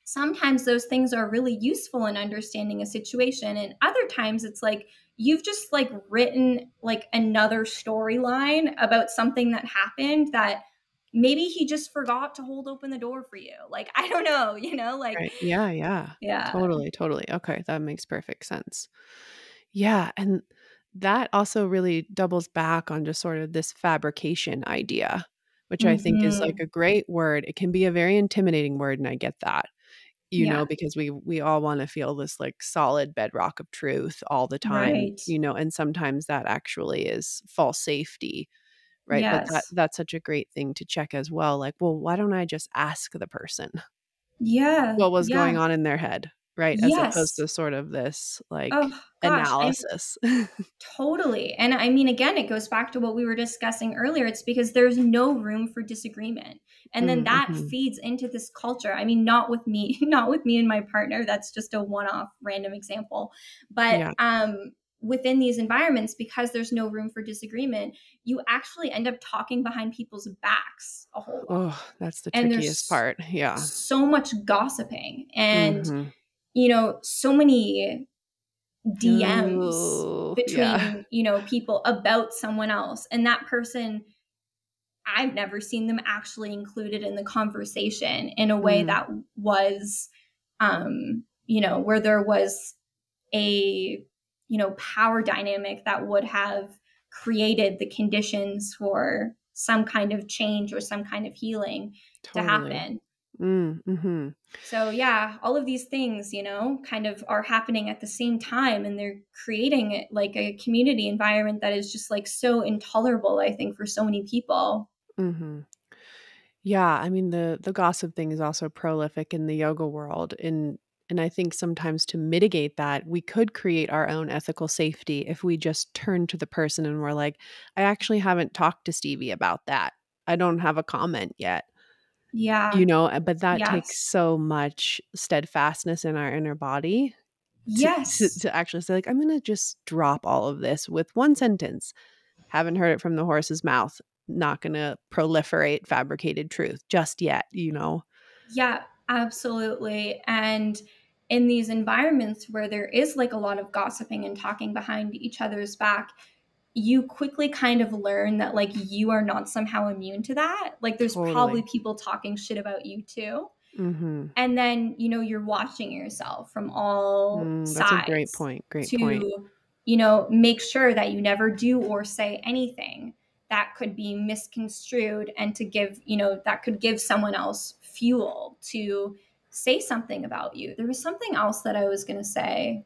sometimes those things are really useful in understanding a situation. And other times it's like, you've just like written like another storyline about something that happened that maybe he just forgot to hold open the door for you. Like, I don't know, you know, like, right. yeah, yeah, yeah, totally, totally. Okay. That makes perfect sense. Yeah, and that also really doubles back on just sort of this fabrication idea, which I think is like mm-hmm. a great word. It can be a very intimidating word, and I get that. You Yeah. know, because we we all want to feel this like solid bedrock of truth all the time, Right. you know, and sometimes that actually is false safety, right? But that that's such a great thing to check as well. Like, well, why don't I just ask the person Yeah. what was going on in their head? Right as opposed to sort of this like oh, analysis totally and i mean again it goes back to what we were discussing earlier it's because there's no room for disagreement and then that mm-hmm. feeds into this culture i mean not with me not with me and my partner that's just a one-off random example but yeah. um within these environments because there's no room for disagreement you actually end up talking behind people's backs a whole lot oh that's the trickiest part yeah so much gossiping and mm-hmm. You know so many dms Ooh, between yeah. you know people about someone else and that person i've never seen them actually included in the conversation in a way mm. that was um you know where there was a you know power dynamic that would have created the conditions for some kind of change or some kind of healing totally. to happen mm, mm-hmm. so yeah all of these things you know kind of are happening at the same time and they're creating like a community environment that is just like so intolerable i think for so many people mm-hmm. yeah i mean the the gossip thing is also prolific in the yoga world and and I think sometimes to mitigate that, we could create our own ethical safety if we just turn to the person and we're like, I actually haven't talked to Stevie about that. I don't have a comment yet. Yeah. You know, but that yes. takes so much steadfastness in our inner body. To, yes. To, to actually say, like, I'm going to just drop all of this with one sentence. Haven't heard it from the horse's mouth. Not going to proliferate fabricated truth just yet, you know? Yeah. Absolutely. And in these environments where there is like a lot of gossiping and talking behind each other's back, you quickly kind of learn that like you are not somehow immune to that. Like there's totally. probably people talking shit about you too. Mm-hmm. And then, you know, you're watching yourself from all mm, sides. That's a great point. Great to, point. You know, make sure that you never do or say anything that could be misconstrued and to give, you know, that could give someone else fuel to say something about you. There was something else that I was going to say.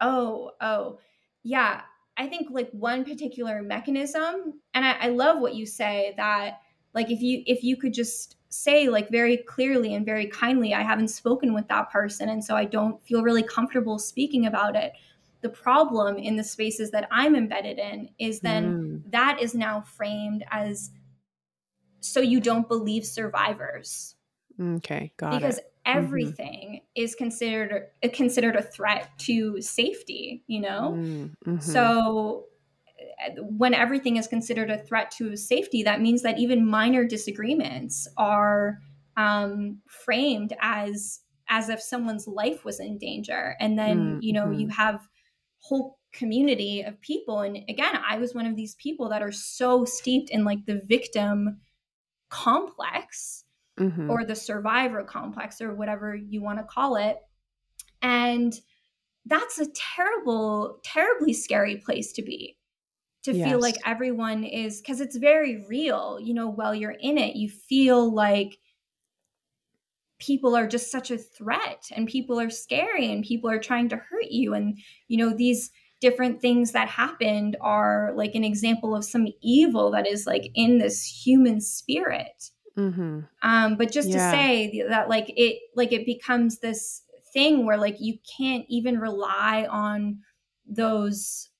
Oh, oh, yeah. I think like one particular mechanism, and I, I love what you say that like if you if you could just say like very clearly and very kindly, I haven't spoken with that person, and so I don't feel really comfortable speaking about it. The problem in the spaces that I'm embedded in is then mm. that is now framed as so you don't believe survivors Okay, got because it. Mm-hmm. everything mm-hmm. is considered considered a threat to safety, you know? Mm-hmm. So eh, when everything is considered a threat to safety, that means that even minor disagreements are um, framed as as if someone's life was in danger, and then mm-hmm. you know you mm-hmm. have whole community of people. And again, I was one of these people that are so steeped in like the victim complex mm-hmm. or the survivor complex or whatever you want to call it. And that's a terrible, terribly scary place to be. To yes. feel like everyone is, because it's very real. You know, while you're in it, you feel like people are just such a threat and people are scary and people are trying to hurt you. And, you know, these different things that happened are like an example of some evil that is like in this human spirit Mm-hmm. Um, but just yeah. to say that, like it, like it becomes this thing where like you can't even rely on those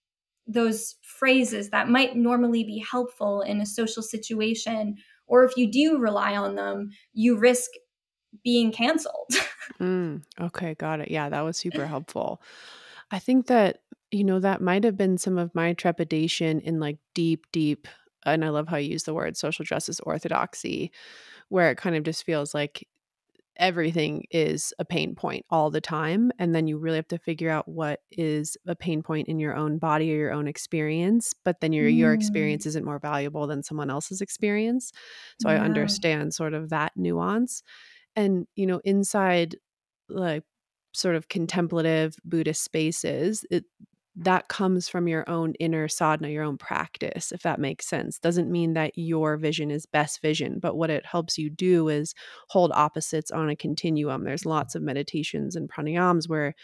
those phrases that might normally be helpful in a social situation, or if you do rely on them, you risk being canceled. mm, okay, got it. Yeah, that was super helpful. I think that you know that might have been some of my trepidation in like deep, deep and I love how you use the word social justice orthodoxy, where it kind of just feels like everything is a pain point all the time. And then you really have to figure out what is a pain point in your own body or your own experience. But then your mm. your experience isn't more valuable than someone else's experience. So yeah. I understand sort of that nuance. And, you know, inside like sort of contemplative Buddhist spaces, it, that comes from your own inner sadhana, your own practice, if that makes sense. Doesn't mean that your vision is best vision, but what it helps you do is hold opposites on a continuum. There's lots of meditations and pranayams where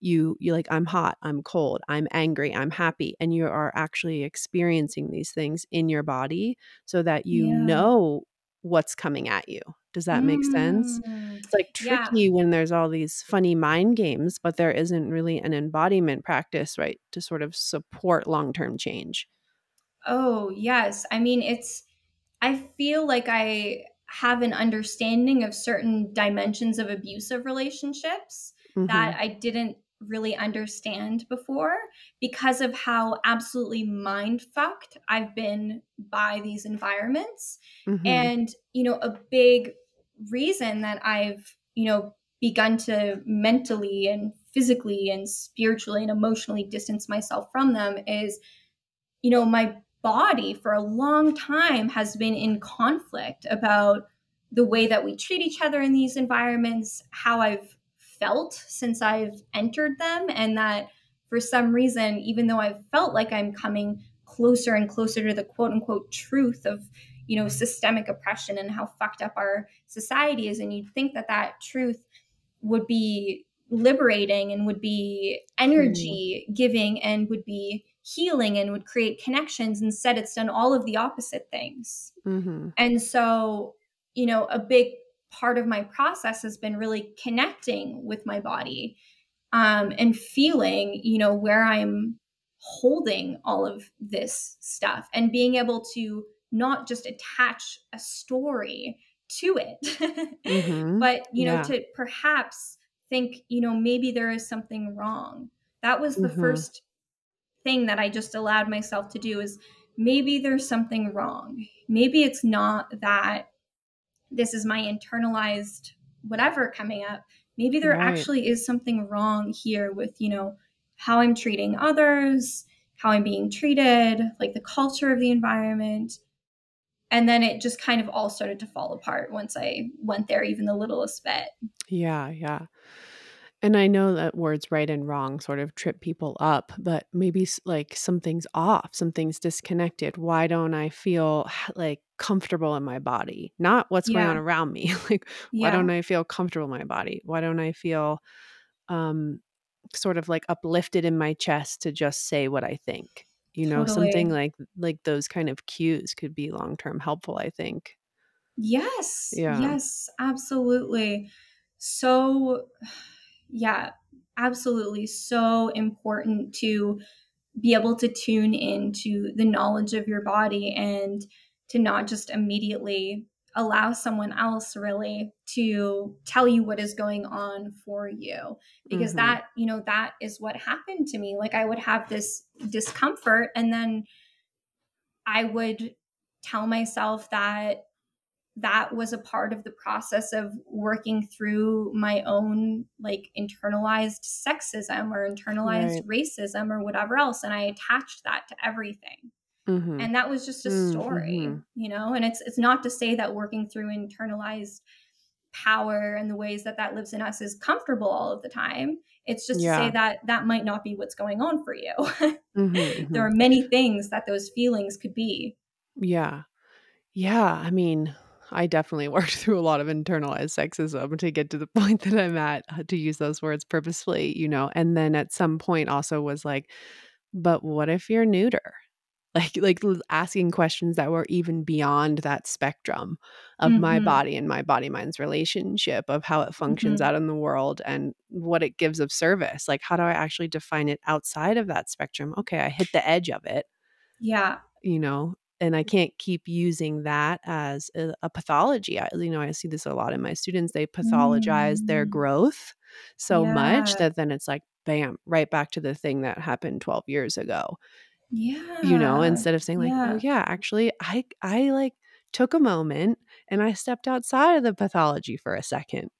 you you like I'm hot, I'm cold, I'm angry, I'm happy and you are actually experiencing these things in your body so that you yeah. know what's coming at you. Does that make sense? Mm. It's like tricky yeah. when there's all these funny mind games, but there isn't really an embodiment practice, right, to sort of support long term change. Oh, yes. I mean, it's, I feel like I have an understanding of certain dimensions of abusive relationships mm-hmm. that I didn't really understand before because of how absolutely mind fucked I've been by these environments. Mm-hmm. And, you know, a big reason that I've, you know, begun to mentally and physically and spiritually and emotionally distance myself from them is, you know, my body for a long time has been in conflict about the way that we treat each other in these environments, how I've felt since I've entered them, and that for some reason, even though I've felt like I'm coming closer and closer to the quote unquote truth of you know systemic oppression and how fucked up our society is and you'd think that that truth would be liberating and would be energy mm. giving and would be healing and would create connections instead it's done all of the opposite things mm-hmm. and so you know a big part of my process has been really connecting with my body um, and feeling, you know, where I'm holding all of this stuff and being able to not just attach a story to it, mm-hmm. but, you know, yeah. to perhaps think, you know, maybe there is something wrong. That was the mm-hmm. first thing that I just allowed myself to do is maybe there's something wrong. Maybe it's not that this is my internalized whatever coming up. Maybe there right. actually is something wrong here with you know how i'm treating others how i'm being treated like the culture of the environment. And then it just kind of all started to fall apart once i went there even the littlest bit. Yeah yeah and I know that words right and wrong sort of trip people up, but maybe like something's off, something's disconnected. Why don't I feel like comfortable in my body? Not what's yeah. going on around me. like, yeah. why don't I feel comfortable in my body? Why don't I feel um, sort of like uplifted in my chest to just say what I think? You know, totally. something like like those kind of cues could be long term helpful, I think. Yes. Yeah. Yes, absolutely. So yeah, absolutely so important to be able to tune into the knowledge of your body and to not just immediately allow someone else really to tell you what is going on for you because mm-hmm. that you know that is what happened to me like i would have this discomfort and then i would tell myself that that was a part of the process of working through my own like internalized sexism or internalized right. racism or whatever else and i attached that to everything mm-hmm. and that was just a mm, story mm-hmm. you know and it's it's not to say that working through internalized power and the ways that that lives in us is comfortable all of the time it's just yeah. to say that that might not be what's going on for you mm-hmm, mm-hmm, there are many things that those feelings could be yeah yeah i mean I definitely worked through a lot of internalized sexism to get to the point that I'm at, uh, to use those words purposefully, you know. And then at some point also was like, but what if you're neuter? Like like asking questions that were even beyond that spectrum of mm-hmm. my body and my body mind's relationship of how it functions mm-hmm. out in the world and what it gives of service. Like how do I actually define it outside of that spectrum? Okay, I hit the edge of it. Yeah. You know, and I can't keep using that as a, a, pathology. I, you know, I see this a lot in my students. They pathologize mm. their growth so yeah. much that then it's like, bam, right back to the thing that happened 12 years ago. Yeah. You know, instead of saying like, oh, yeah. oh yeah, actually I I like took a moment and I stepped outside of the pathology for a second.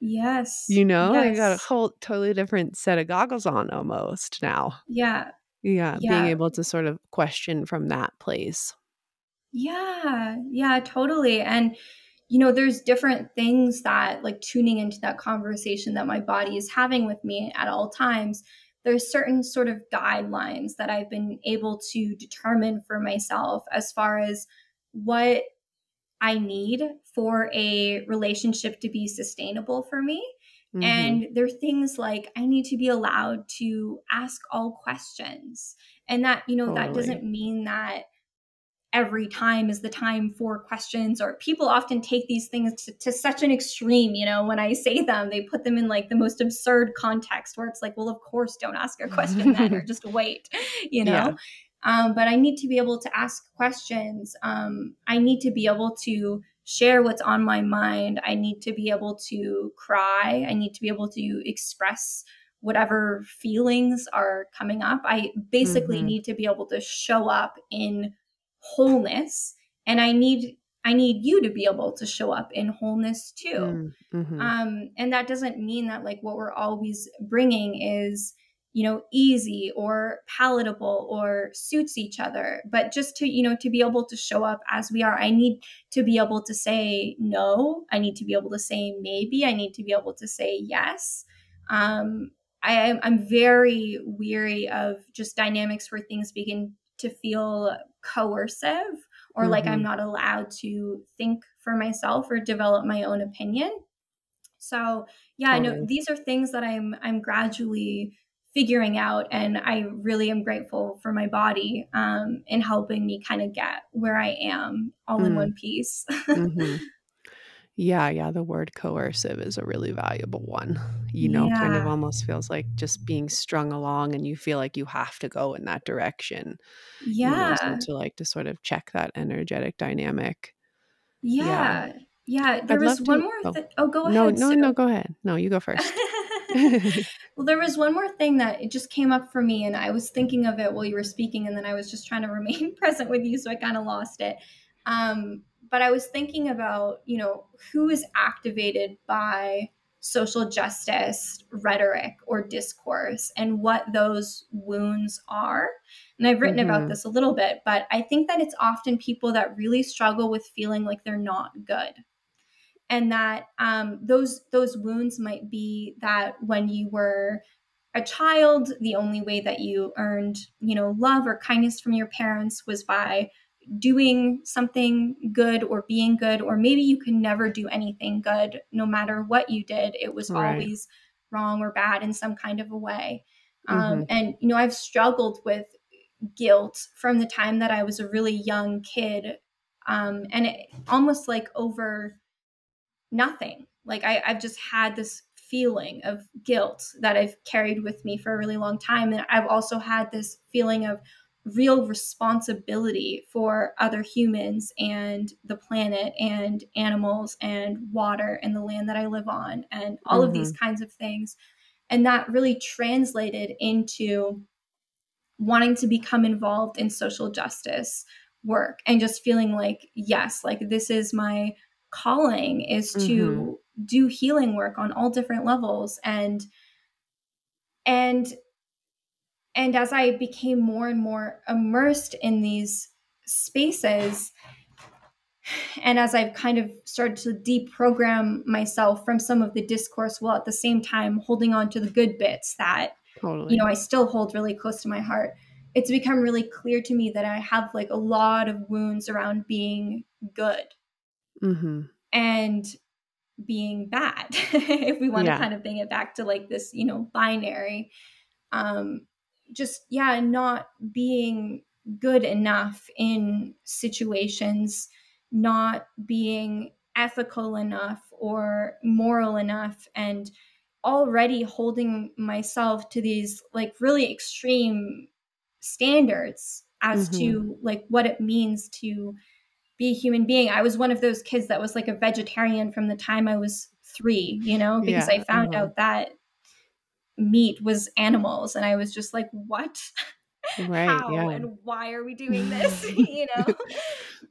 Yes. You know, yes. I got a whole totally different set of goggles on almost now. Yeah. Yeah, yeah, being able to sort of question from that place. Yeah, yeah, totally. And you know, there's different things that like tuning into that conversation that my body is having with me at all times. There's certain sort of guidelines that I've been able to determine for myself as far as what I need for a relationship to be sustainable for me Mm-hmm. And there are things like I need to be allowed to ask all questions. And that, you know, totally. that doesn't mean that every time is the time for questions or people often take these things to, to, such an extreme you know when i say them they put them in like the most absurd context where it's like well of course don't ask a question then or just wait you know yeah. um, but i need to be able to ask questions um, i need to be able to share what's on my mind. I need to be able to cry. I need to be able to express whatever feelings are coming up. I basically Mhm. need to be able to show up in wholeness and I need I need you to be able to show up in wholeness too. Mm, mhm. Um, and that doesn't mean that like what we're always bringing is, you know, easy or palatable or suits each other. But just to, you know, to be able to show up as we are, I need to be able to say no. I need to be able to say maybe. I need to be able to say yes. Um, I I'm very weary of just dynamics where things begin to feel coercive or like I'm Mhm. not allowed to think for myself or develop my own opinion. So, yeah, I know these are things that I'm I'm gradually figuring out and I really am grateful for my body um in helping me kind of get where I am all in Mm. one piece. Mhm. Yeah, yeah, the word coercive is a really valuable one. You know, kind of almost feels like just being strung along and you feel like you have to go in that direction, you know, so Yeah. to like to sort of check that energetic dynamic. Yeah. Yeah. Yeah, there I'd was one to more Oh, thing. Oh, go no, ahead, no, Sue. no, go ahead. No, you go first. well, there was one more thing that it just came up for me, and I was thinking of it while you were speaking, and then I was just trying to remain present with you, so I kind of lost it. Um, but I was thinking about, you know, who is activated by social justice rhetoric or discourse and what those wounds are. And I've written about Mhm. this a little bit, but I think that it's often people that really struggle with feeling like they're not good and that um, those those wounds might be that when you were a child the only way that you earned you know love or kindness from your parents was by doing something good or being good or maybe you can never do anything good no matter what you did it was Right. always wrong or bad in some kind of a way um, Mhm. and you know i've struggled with guilt from the time that i was a really young kid um, and it almost like over nothing. Like I, I've just had this feeling of guilt that I've carried with me for a really long time. And I've also had this feeling of real responsibility for other humans and the planet and animals and water and the land that I live on and all of these mm-hmm. kinds of things. And that really translated into wanting to become involved in social justice work and just feeling like, yes, like this is my calling is Mhm. to do healing work on all different levels and and and as i became more and more immersed in these spaces and as i've kind of started to deprogram myself from some of the discourse while at the same time holding on to the good bits that Totally. you know i still hold really close to my heart it's become really clear to me that i have like a lot of wounds around being good Mhm. and being bad if we want Yeah. to kind of bring it back to like this you know binary um just yeah not being good enough in situations not being ethical enough or moral enough and already holding myself to these like really extreme standards as Mhm. to like what it means to be a human being. I was one of those kids that was like a vegetarian from the time I was three, you know, because Yeah, I found uh-huh. out that meat was animals and I was just like, what? Right, How yeah. and why are we doing this? you know?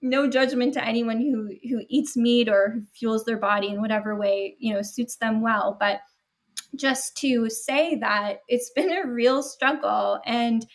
No judgment to anyone who who eats meat or who fuels their body in whatever way, you know, suits them well, but just to say that it's been a real struggle and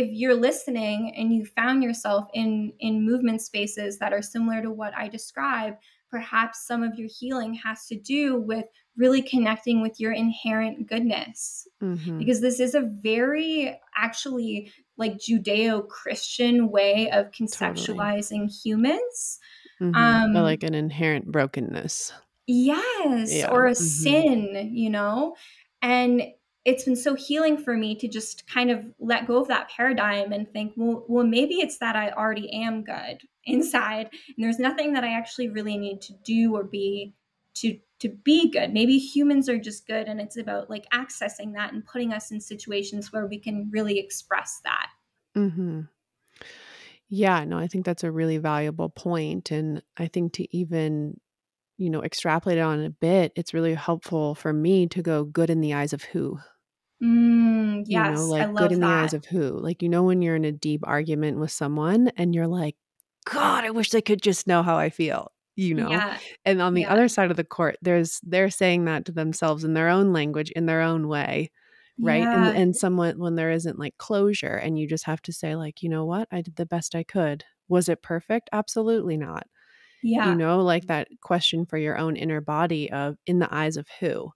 if you're listening and you found yourself in in movement spaces that are similar to what I describe perhaps some of your healing has to do with really connecting with your inherent goodness Mhm. because this is a very actually like judeo-christian way of conceptualizing humans Mhm. um But like an inherent brokenness. Yes, Yeah. or a Mhm. sin, you know? And it's been so healing for me to just kind of let go of that paradigm and think, well, well, maybe it's that I already am good inside, and there's nothing that I actually really need to do or be to to be good. Maybe humans are just good, and it's about like accessing that and putting us in situations where we can really express that. Mhm. Yeah, no, I think that's a really valuable point, and I think to even, you know, extrapolate it on a bit, it's really helpful for me to go good in the eyes of who. Mm, yes, you know, like good in the eyes of who? Like, you know, when you're in a deep argument with someone and you're like, God, I wish they could just know how I feel, you know? Yeah. And on the Yeah. other side of the court, there's they're saying that to themselves in their own language, in their own way. Right. And Yeah. and someone when there isn't like closure and you just have to say, like, you know what? I did the best I could. Was it perfect? Absolutely not. Yeah, you know, like that question for your own inner body of in the eyes of who?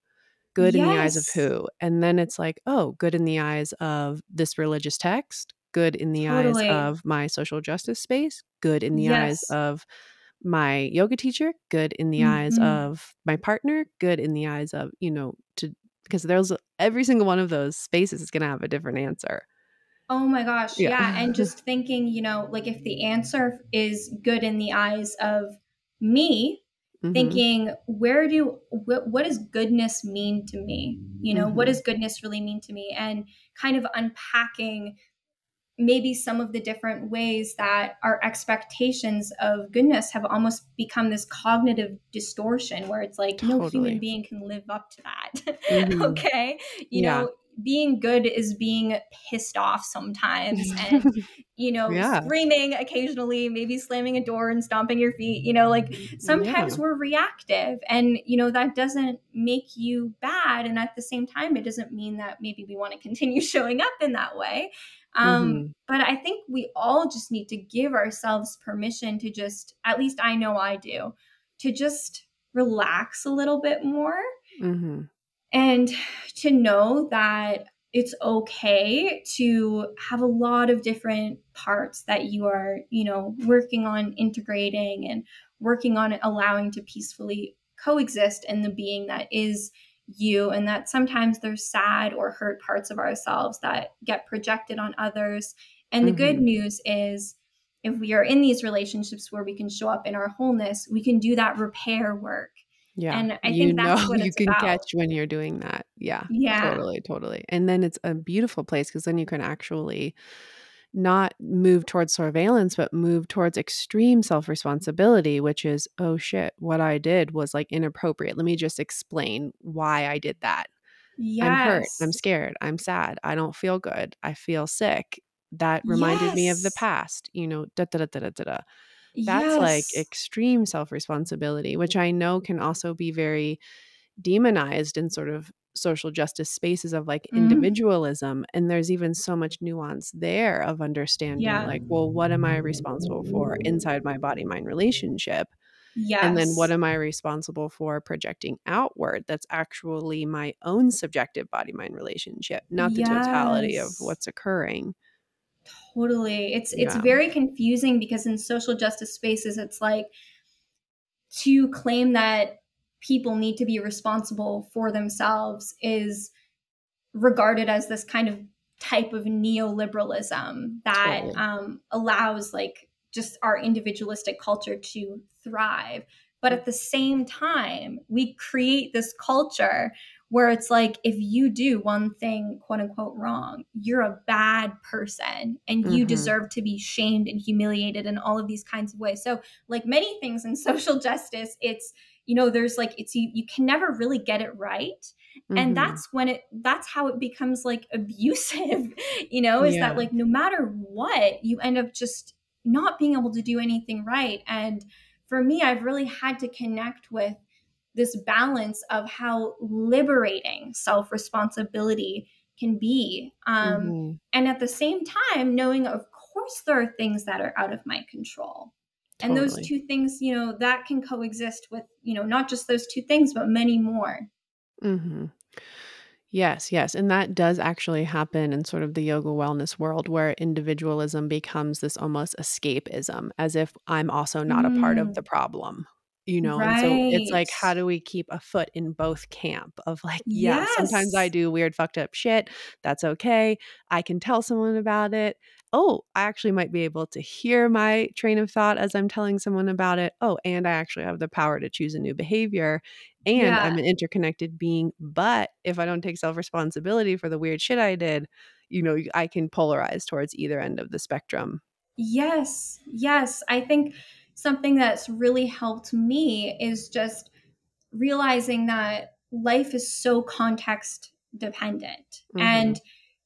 Good in the eyes of who? And then it's like, oh, good in the eyes of this religious text, good in the eyes of my social justice space, good in the eyes of my yoga teacher, good in the eyes Mhm. of my partner, good in the eyes of, you know, to because there's every single one of those spaces is going to have a different answer. Oh my gosh. Yeah. Yeah. And just thinking, you know, like if the answer is good in the eyes of me, Mhm. thinking, where do, what, what does goodness mean to me? You know, what Mhm. does goodness really mean to me? And kind of unpacking maybe some of the different ways that our expectations of goodness have almost become this cognitive distortion where it's like no human being can live up to that. Mhm. okay. You Yeah. know, being good is being pissed off sometimes and, you know, Yeah. screaming occasionally, maybe slamming a door and stomping your feet. You know, like sometimes Yeah. we're reactive and, you know, that doesn't make you bad. And at the same time, it doesn't mean that maybe we want to continue showing up in that way. Um, Mhm. but I think we all just need to give ourselves permission to just, at least I know I do, to just relax a little bit more Mhm. And to know that it's okay to have a lot of different parts that you are, you know, working on integrating and working on allowing to peacefully coexist in the being that is you and that sometimes there's sad or hurt parts of ourselves that get projected on others. And the good Mhm. news is if we are in these relationships where we can show up in our wholeness, we can do that repair work. Yeah. And I You think know that's what you can about. catch when you're doing that. Yeah. Yeah. Totally, totally. And then it's a beautiful place because then you can actually not move towards surveillance, but move towards extreme self responsibility, which is, oh shit, what I did was like inappropriate. Let me just explain why I did that. I'm hurt. I'm scared. I'm sad. I don't feel good. I feel sick. That reminded me of the past, you know, da da da da da da. That's like extreme self responsibility, which I know can also be very demonized in sort of social justice spaces of like Mhm. individualism. And there's even so much nuance there of understanding, Yeah. like, well, what am I responsible for inside my body mind relationship? And then what am I responsible for projecting outward that's actually my own subjective body mind relationship, not the totality of what's occurring. Totally. It's it's Yeah. very confusing because in social justice spaces it's like to claim that people need to be responsible for themselves is regarded as this kind of type of neoliberalism that Totally. um, allows like just our individualistic culture to thrive but at the same time we create this culture where it's like if you do one thing quote unquote wrong you're a bad person and you Mhm. deserve to be shamed and humiliated in all of these kinds of ways so like many things in social justice it's you know there's like it's you you can never really get it right and Mhm. that's when it that's how it becomes like abusive you know is Yeah. that like no matter what you end up just not being able to do anything right and for me i've really had to connect with this balance of how liberating self responsibility can be um, Mhm. and at the same time knowing of course there are things that are out of my control and those two things you know that can coexist with you know not just those two things but many more hmm Yes, yes. And that does actually happen in sort of the yoga wellness world where individualism becomes this almost escapism, as if I'm also not a part of the Mm, problem. You know, and so it's like, how do we keep a foot in both camp of like, yeah, sometimes I do weird, fucked up shit. That's okay. I can tell someone about it. Oh, I actually might be able to hear my train of thought as I'm telling someone about it. Oh, and I actually have the power to choose a new behavior and I'm an interconnected being. But if I don't take self responsibility for the weird shit I did, you know, I can polarize towards either end of the spectrum. Yes, yes. I think something that's really helped me is just realizing that life is so context dependent. Mm-hmm. And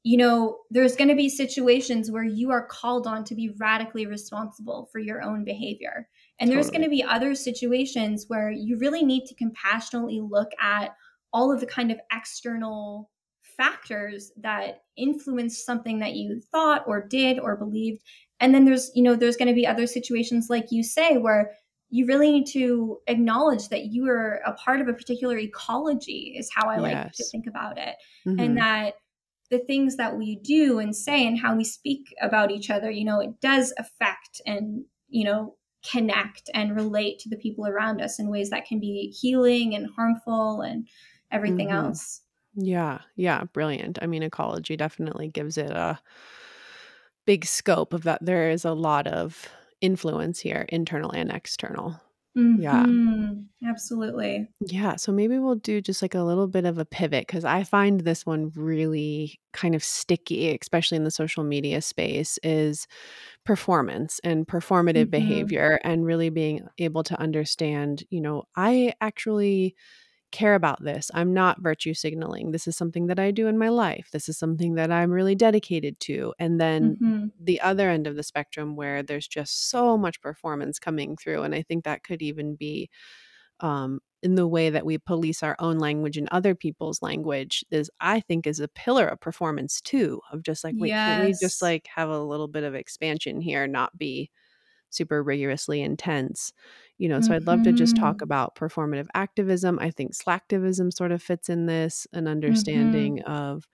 you know, there's going to be situations where you are called on to be radically responsible for your own behavior. And totally. there's going to be other situations where you really need to compassionately look at all of the kind of external factors that influence something that you thought or did or believed. And then there's, you know, there's going to be other situations like you say where you really need to acknowledge that you are a part of a particular ecology is how I yes. like to think about it. Mm-hmm. And that the things that we do and say and how we speak about each other, you know, it does affect and, you know, connect and relate to the people around us in ways that can be healing and harmful and everything mm-hmm. else. Yeah, yeah, brilliant. I mean, ecology definitely gives it a big scope of that there is a lot of influence here, internal and external. Mm-hmm. Yeah. Absolutely. Yeah. So maybe we'll do just like a little bit of a pivot because I find this one really kind of sticky, especially in the social media space, is performance and performative mm-hmm. behavior and really being able to understand, you know, I actually care about this. I'm not virtue signaling. This is something that I do in my life. This is something that I'm really dedicated to. And then mm-hmm. the other end of the spectrum where there's just so much performance coming through. And I think that could even be um, in the way that we police our own language and other people's language is I think is a pillar of performance too of just like wait yes. can we just like have a little bit of expansion here not be super rigorously intense you know so mm-hmm. i'd love to just talk mm-hmm. about performative activism i think slacktivism sort of fits in this an understanding mm-hmm. of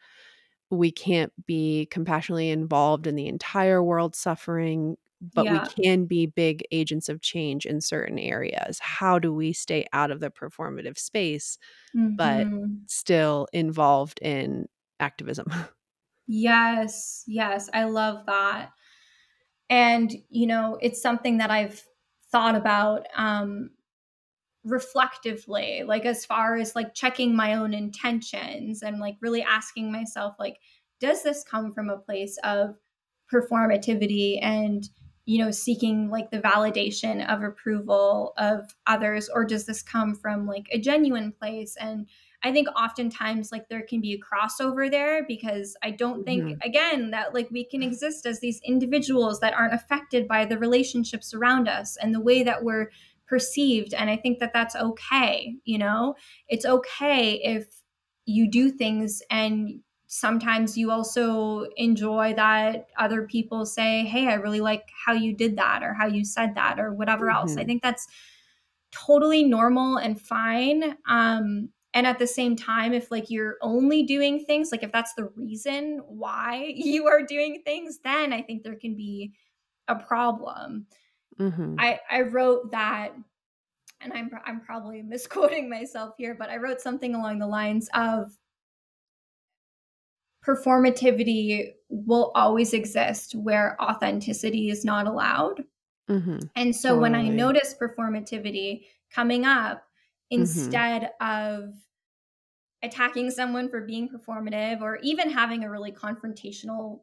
we can't be compassionately involved in the entire world suffering but yeah. we can be big agents of change in certain areas how do we stay out of the performative space mm-hmm. but still involved in activism yes yes i love that and you know it's something that i've thought about um reflectively like as far as like checking my own intentions and like really asking myself like does this come from a place of performativity and you know seeking like the validation of approval of others? Or does this come from like a genuine place and I think oftentimes like there can be a crossover there because I don't think mm-hmm. again that like we can exist as these individuals that aren't affected by the relationships around us and the way that we're perceived and I think that that's okay, you know? It's okay if you do things and sometimes you also enjoy that other people say, "Hey, I really like how you did that or how you said that or whatever mm-hmm. else." I mm-hmm. think that's totally normal and fine. Um and at the same time if like you're only doing things like if that's the reason why you are doing things then i think there can be a problem mm-hmm. i i wrote that and i'm i'm probably misquoting myself here but i wrote something along the lines of performativity will always exist where authenticity is not allowed mm-hmm. and so totally. when i notice performativity coming up. Instead mm-hmm. of attacking someone for being performative or even having a really confrontational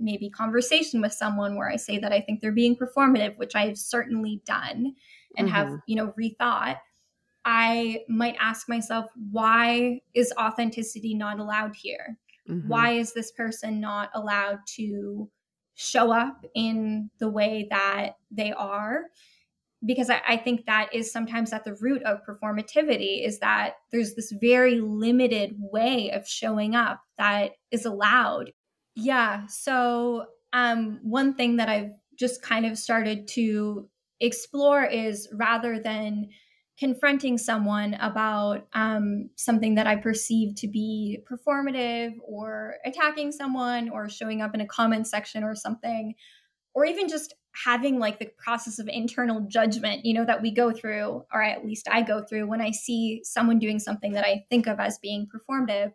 maybe conversation with someone where I say that I think they're being performative, which I've certainly done and mm-hmm. have, you know, rethought. I might ask myself, why is authenticity not allowed here? Mm-hmm. Why is this person not allowed to show up in the way that they are? Because I, I, think that is sometimes at the root of performativity is that there's this very limited way of showing up that is allowed. Yeah so um, one thing that i've just kind of started to explore is rather than confronting someone about um, something that i perceive to be performative or attacking someone or showing up in a comment section or something or even just having like the process of internal judgment, you know, that we go through, or at least I go through when I see someone doing something that I think of as being performative,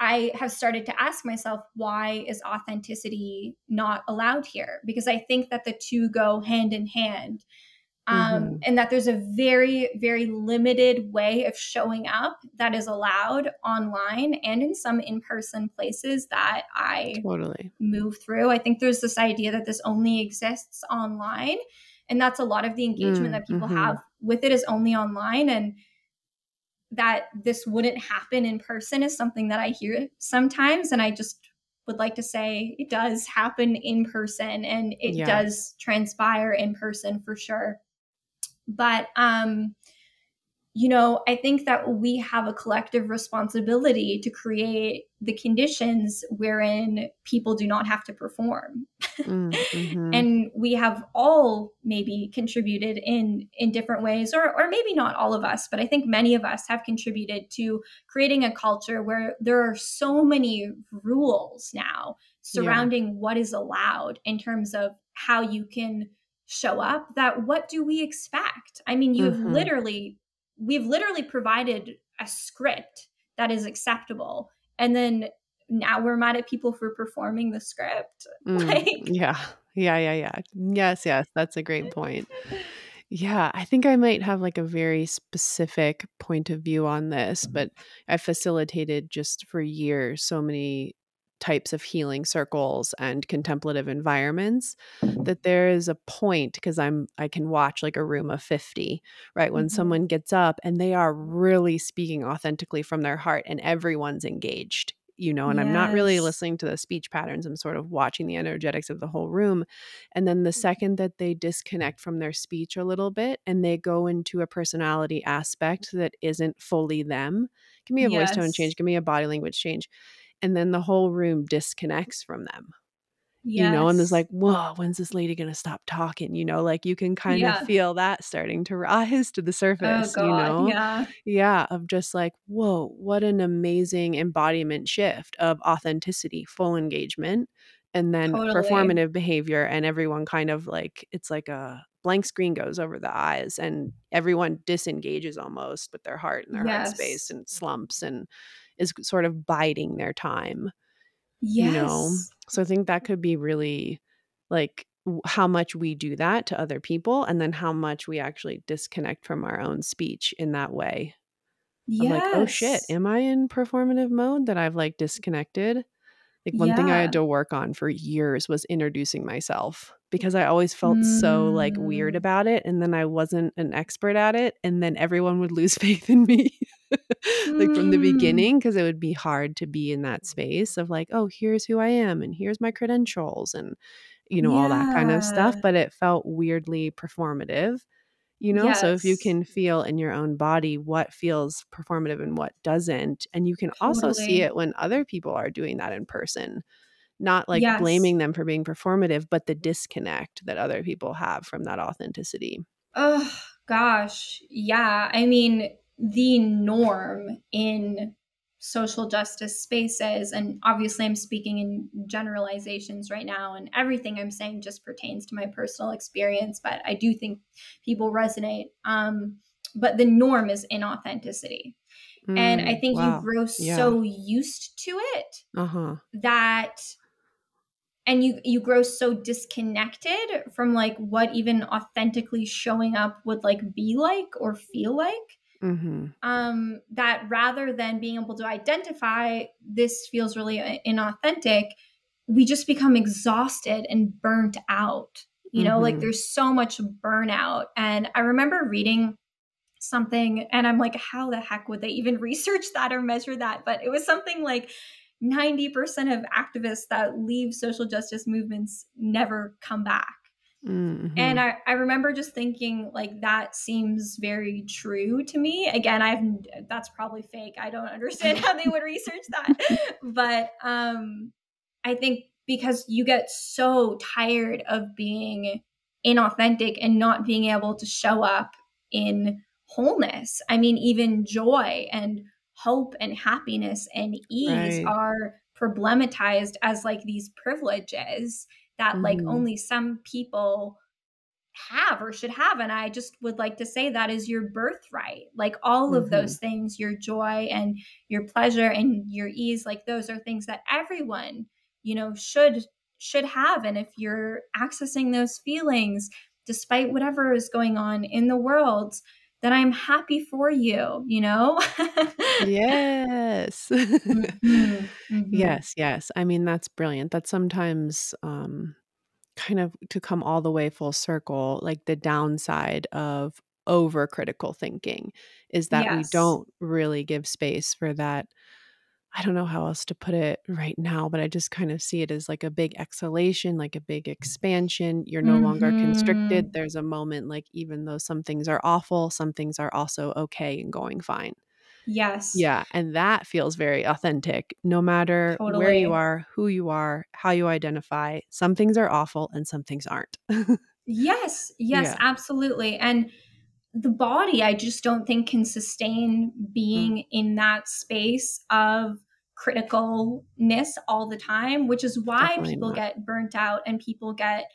I have started to ask myself, why is authenticity not allowed here? Because I think that the two go hand in hand um, mm-hmm. and that there's a very very limited way of showing up that is allowed online and in some in-person places that i totally move through i think there's this idea that this only exists online and that's a lot of the engagement mm, that people mm-hmm. have with it is only online and that this wouldn't happen in person is something that I hear sometimes. And I just would like to say it does happen in person and it yeah. does transpire in person for sure. But um, you know, I think that we have a collective responsibility to create the conditions wherein people do not have to perform. Mm, mm-hmm. and we have all maybe contributed in in different ways or or maybe not all of us, but I think many of us have contributed to creating a culture where there are so many rules now surrounding yeah. what is allowed in terms of how you can show up that what do we expect? I mean, you've mm-hmm. literally we've literally provided a script that is acceptable and then now we're mad at people for performing the script mm, like yeah yeah yeah yeah yes yes that's a great point yeah i think i might have like a very specific point of view on this but i facilitated just for years so many types of healing circles and contemplative environments that there is a point because i'm i can watch like a room of 50 right when mm-hmm. someone gets up and they are really speaking authentically from their heart and everyone's engaged you know and yes. i'm not really listening to the speech patterns i'm sort of watching the energetics of the whole room and then the mm-hmm. second that they disconnect from their speech a little bit and they go into a personality aspect that isn't fully them give me a yes. voice tone change give me a body language change and then the whole room disconnects from them yes. you know and it's like whoa when's this lady gonna stop talking you know like you can kind yeah. of feel that starting to rise to the oh, surface oh, you know yeah yeah of just like whoa what an amazing embodiment shift of authenticity full engagement and then totally. performative behavior and everyone kind of like it's like a blank screen goes over the eyes and everyone disengages almost with their heart and their yes. heart space and slumps and is sort of biding their time. Yes. You know? So I think that could be really like how much we do that to other people and then how much we actually disconnect from our own speech in that way. Yes. like, oh shit, am I in performative mode that I've like disconnected? Like one yeah. thing I had to work on for years was introducing myself because I always felt mm. so like weird mm. about it and then I wasn't an expert at it and then everyone would lose faith in me like from the mm. beginning because it would be hard to be in that space of like oh here's who I am and here's my credentials and you know yeah. all that kind of stuff but it felt weirdly performative you know yes. so if you can feel in your own body what feels performative and what doesn't and you can totally. also see it when other people are doing that in person not like yes. blaming them for being performative, but the disconnect that other people have from that authenticity. Oh, gosh. Yeah. I mean, the norm in social justice spaces, and obviously I'm speaking in generalizations right now, and everything I'm saying just pertains to my personal experience, but I do think people resonate. Um, but the norm is inauthenticity. Mm, and I mm, think wow. you grow yeah. so used to it uh-huh. that and you you grow so disconnected from like what even authentically showing up would like be like or feel like mm-hmm. um that rather than being able to identify this feels really uh, inauthentic we just become exhausted and burnt out you know mm-hmm. like there's so much burnout and i remember reading something and i'm like how the heck would they even research that or measure that but it was something like 90% of activists that leave social justice movements never come back. Mm-hmm. And I, I remember just thinking like that seems very true to me. Again, I've that's probably fake. I don't understand how they would research that. But um I think because you get so tired of being inauthentic and not being able to show up in wholeness. I mean, even joy and hope and happiness and ease right. are problematized as like these privileges that mm. like only some people have or should have and i just would like to say that is your birthright like all mm-hmm. of those things your joy and your pleasure and your ease like those are things that everyone you know should should have and if you're accessing those feelings despite whatever is going on in the world that I'm happy for you, you know? yes. mm-hmm. Mm-hmm. Yes, yes. I mean, that's brilliant. That's sometimes um kind of to come all the way full circle, like the downside of over critical thinking is that we don't really give space for that I don't know how else to put it right now, but I just kind of see it as like a big exhalation, like a big expansion. You're no longer constricted. Mhm. There's a moment like even though some things are awful, some things are also okay and going fine. Yes. Yeah, and that feels very authentic. No matter where you are, who you are, how you identify, some things are awful and some things aren't. Yes. Yes, Yeah. absolutely. And the body, I just don't think can sustain Mm. being in that space of criticalness all the time, which is why Definitely people not. get burnt out and people get,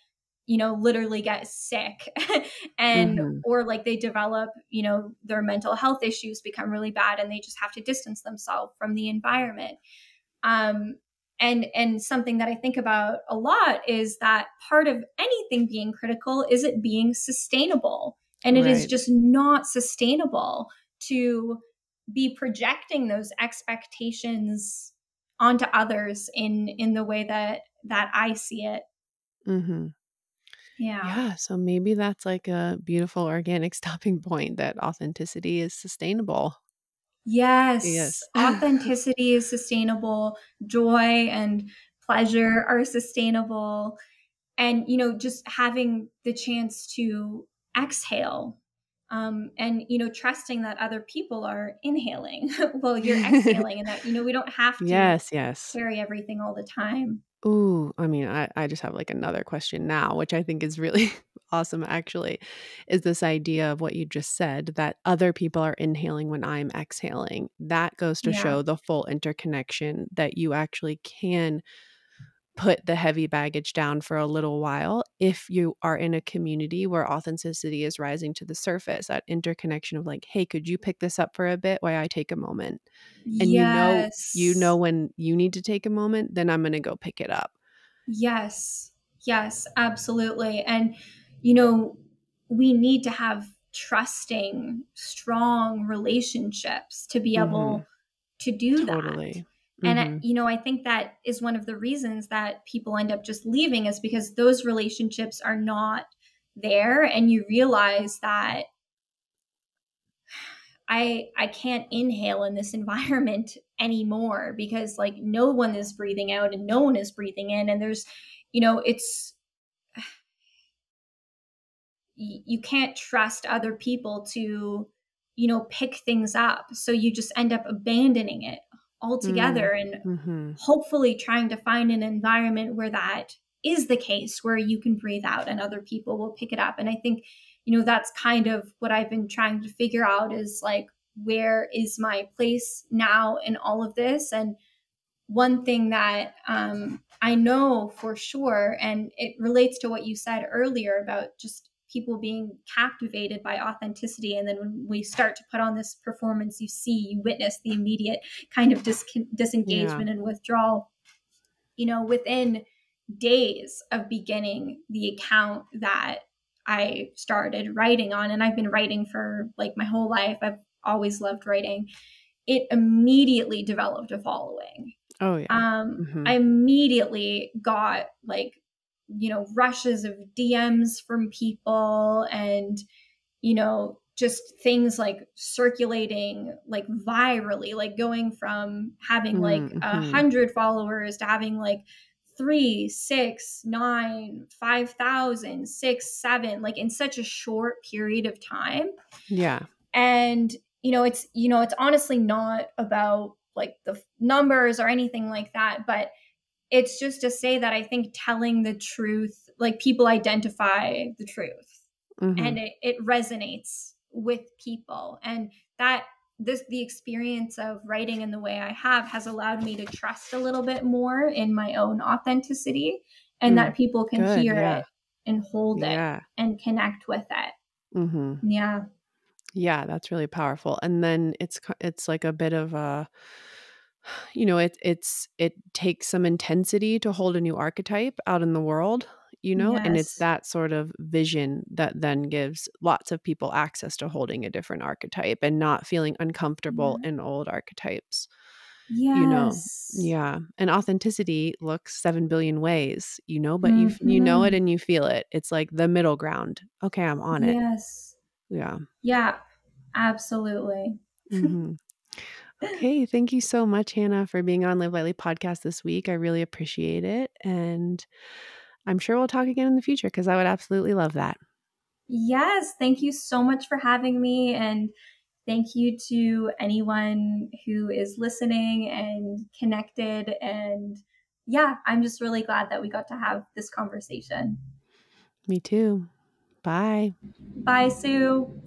you know, literally get sick and Mhm. or like they develop, you know, their mental health issues become really bad and they just have to distance themselves from the environment. Um and and something that I think about a lot is that part of anything being critical is it being sustainable. And it is Right. just not sustainable to be projecting those expectations onto others in in the way that that I see it. Mhm. Yeah. Yeah, so maybe that's like a beautiful organic stopping point that authenticity is sustainable. Yes. Yes. Authenticity is sustainable. Joy and pleasure are sustainable. And, you know, just having the chance to exhale um, and, you know, trusting that other people are inhaling while you're exhaling and that, you know, we don't have to Yes, yes. carry everything all the time. Ooh, I mean, I, I just have like another question now, which I think is really awesome, actually, is this idea of what you just said that other people are inhaling when I'm exhaling. That goes to Yeah. show the full interconnection that you actually can put the heavy baggage down for a little while if you are in a community where authenticity is rising to the surface that interconnection of like hey could you pick this up for a bit while i take a moment and you know you know when you need to take a moment then i'm going to go pick it up Yes. Yes, absolutely. And, you know, we need to have trusting, strong relationships to be able mm-hmm. to do that. And, I, Mhm. you know, I think that is one of the reasons that people end up just leaving is because those relationships are not there. And you realize that I I can't inhale in this environment anymore because like no one is breathing out and no one is breathing in and there's you know it's you can't trust other people to you know pick things up so you just end up abandoning it altogether and Mhm. hopefully trying to find an environment where that is the case where you can breathe out and other people will pick it up and i think you know that's kind of what i've been trying to figure out is like where is my place now in all of this and one thing that um, i know for sure and it relates to what you said earlier about just people being captivated by authenticity. And then when we start to put on this performance you see you witness the immediate kind of dis- disengagement and withdrawal. You know within days of beginning the account that i started writing on and i've been writing for like my whole life i've always loved writing it immediately developed a following. Oh yeah. Um Mhm. i immediately got like you know rushes of dms from people and you know just things like circulating like virally like going from having like a Mhm. hundred followers to having like three six nine five thousand six seven like in such a short period of time yeah and you know it's you know it's honestly not about like the numbers or anything like that but it's just to say that i think telling the truth like people identify the truth. Mhm. and it, it resonates with people. And that this the experience of writing in the way i have has allowed me to trust a little bit more in my own authenticity and Mm, that people can good, hear yeah. it and hold it and connect with it. Hmm yeah. Yeah, that's really powerful. And then it's it's like a bit of a you know, it it's it takes some intensity to hold a new archetype out in the world, you know, and it's that sort of vision that then gives lots of people access to holding a different archetype and not feeling uncomfortable Yeah. in old archetypes. yes You know. Yeah. And authenticity looks 7 billion ways, you know, but you f- you know it Mhm. and you feel it. It's like the middle ground. Okay, I'm on it. Yes. Yeah. Yeah, absolutely. Mm-hmm. Okay. Thank you so much, Hannah, for being on Live Lightly podcast this week. I really appreciate it. And I'm sure we'll talk again in the future because I would absolutely love that. Yes. Thank you so much for having me. And thank you to anyone who is listening and connected. And yeah, I'm just really glad that we got to have this conversation. Me too. Bye. Bye, Sue.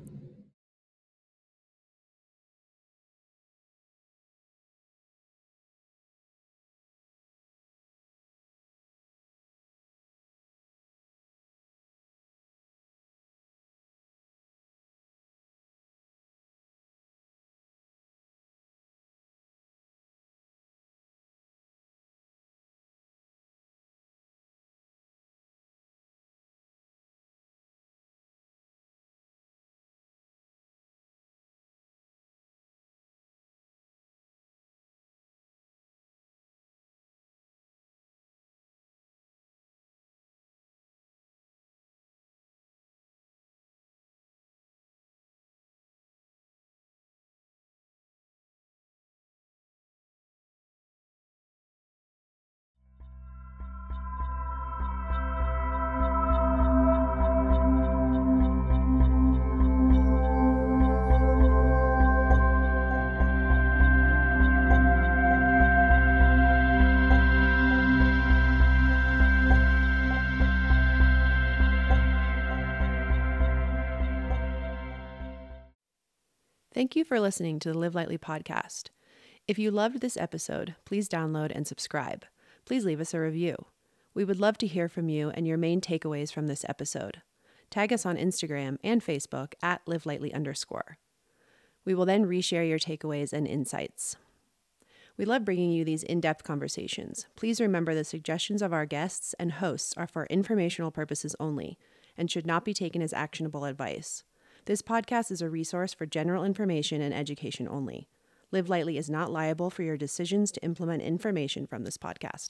Thank you for listening to the Live Lightly podcast. If you loved this episode, please download and subscribe. Please leave us a review. We would love to hear from you and your main takeaways from this episode. Tag us on Instagram and Facebook at Live Lightly underscore. We will then reshare your takeaways and insights. We love bringing you these in depth conversations. Please remember the suggestions of our guests and hosts are for informational purposes only and should not be taken as actionable advice. This podcast is a resource for general information and education only. Live Lightly is not liable for your decisions to implement information from this podcast.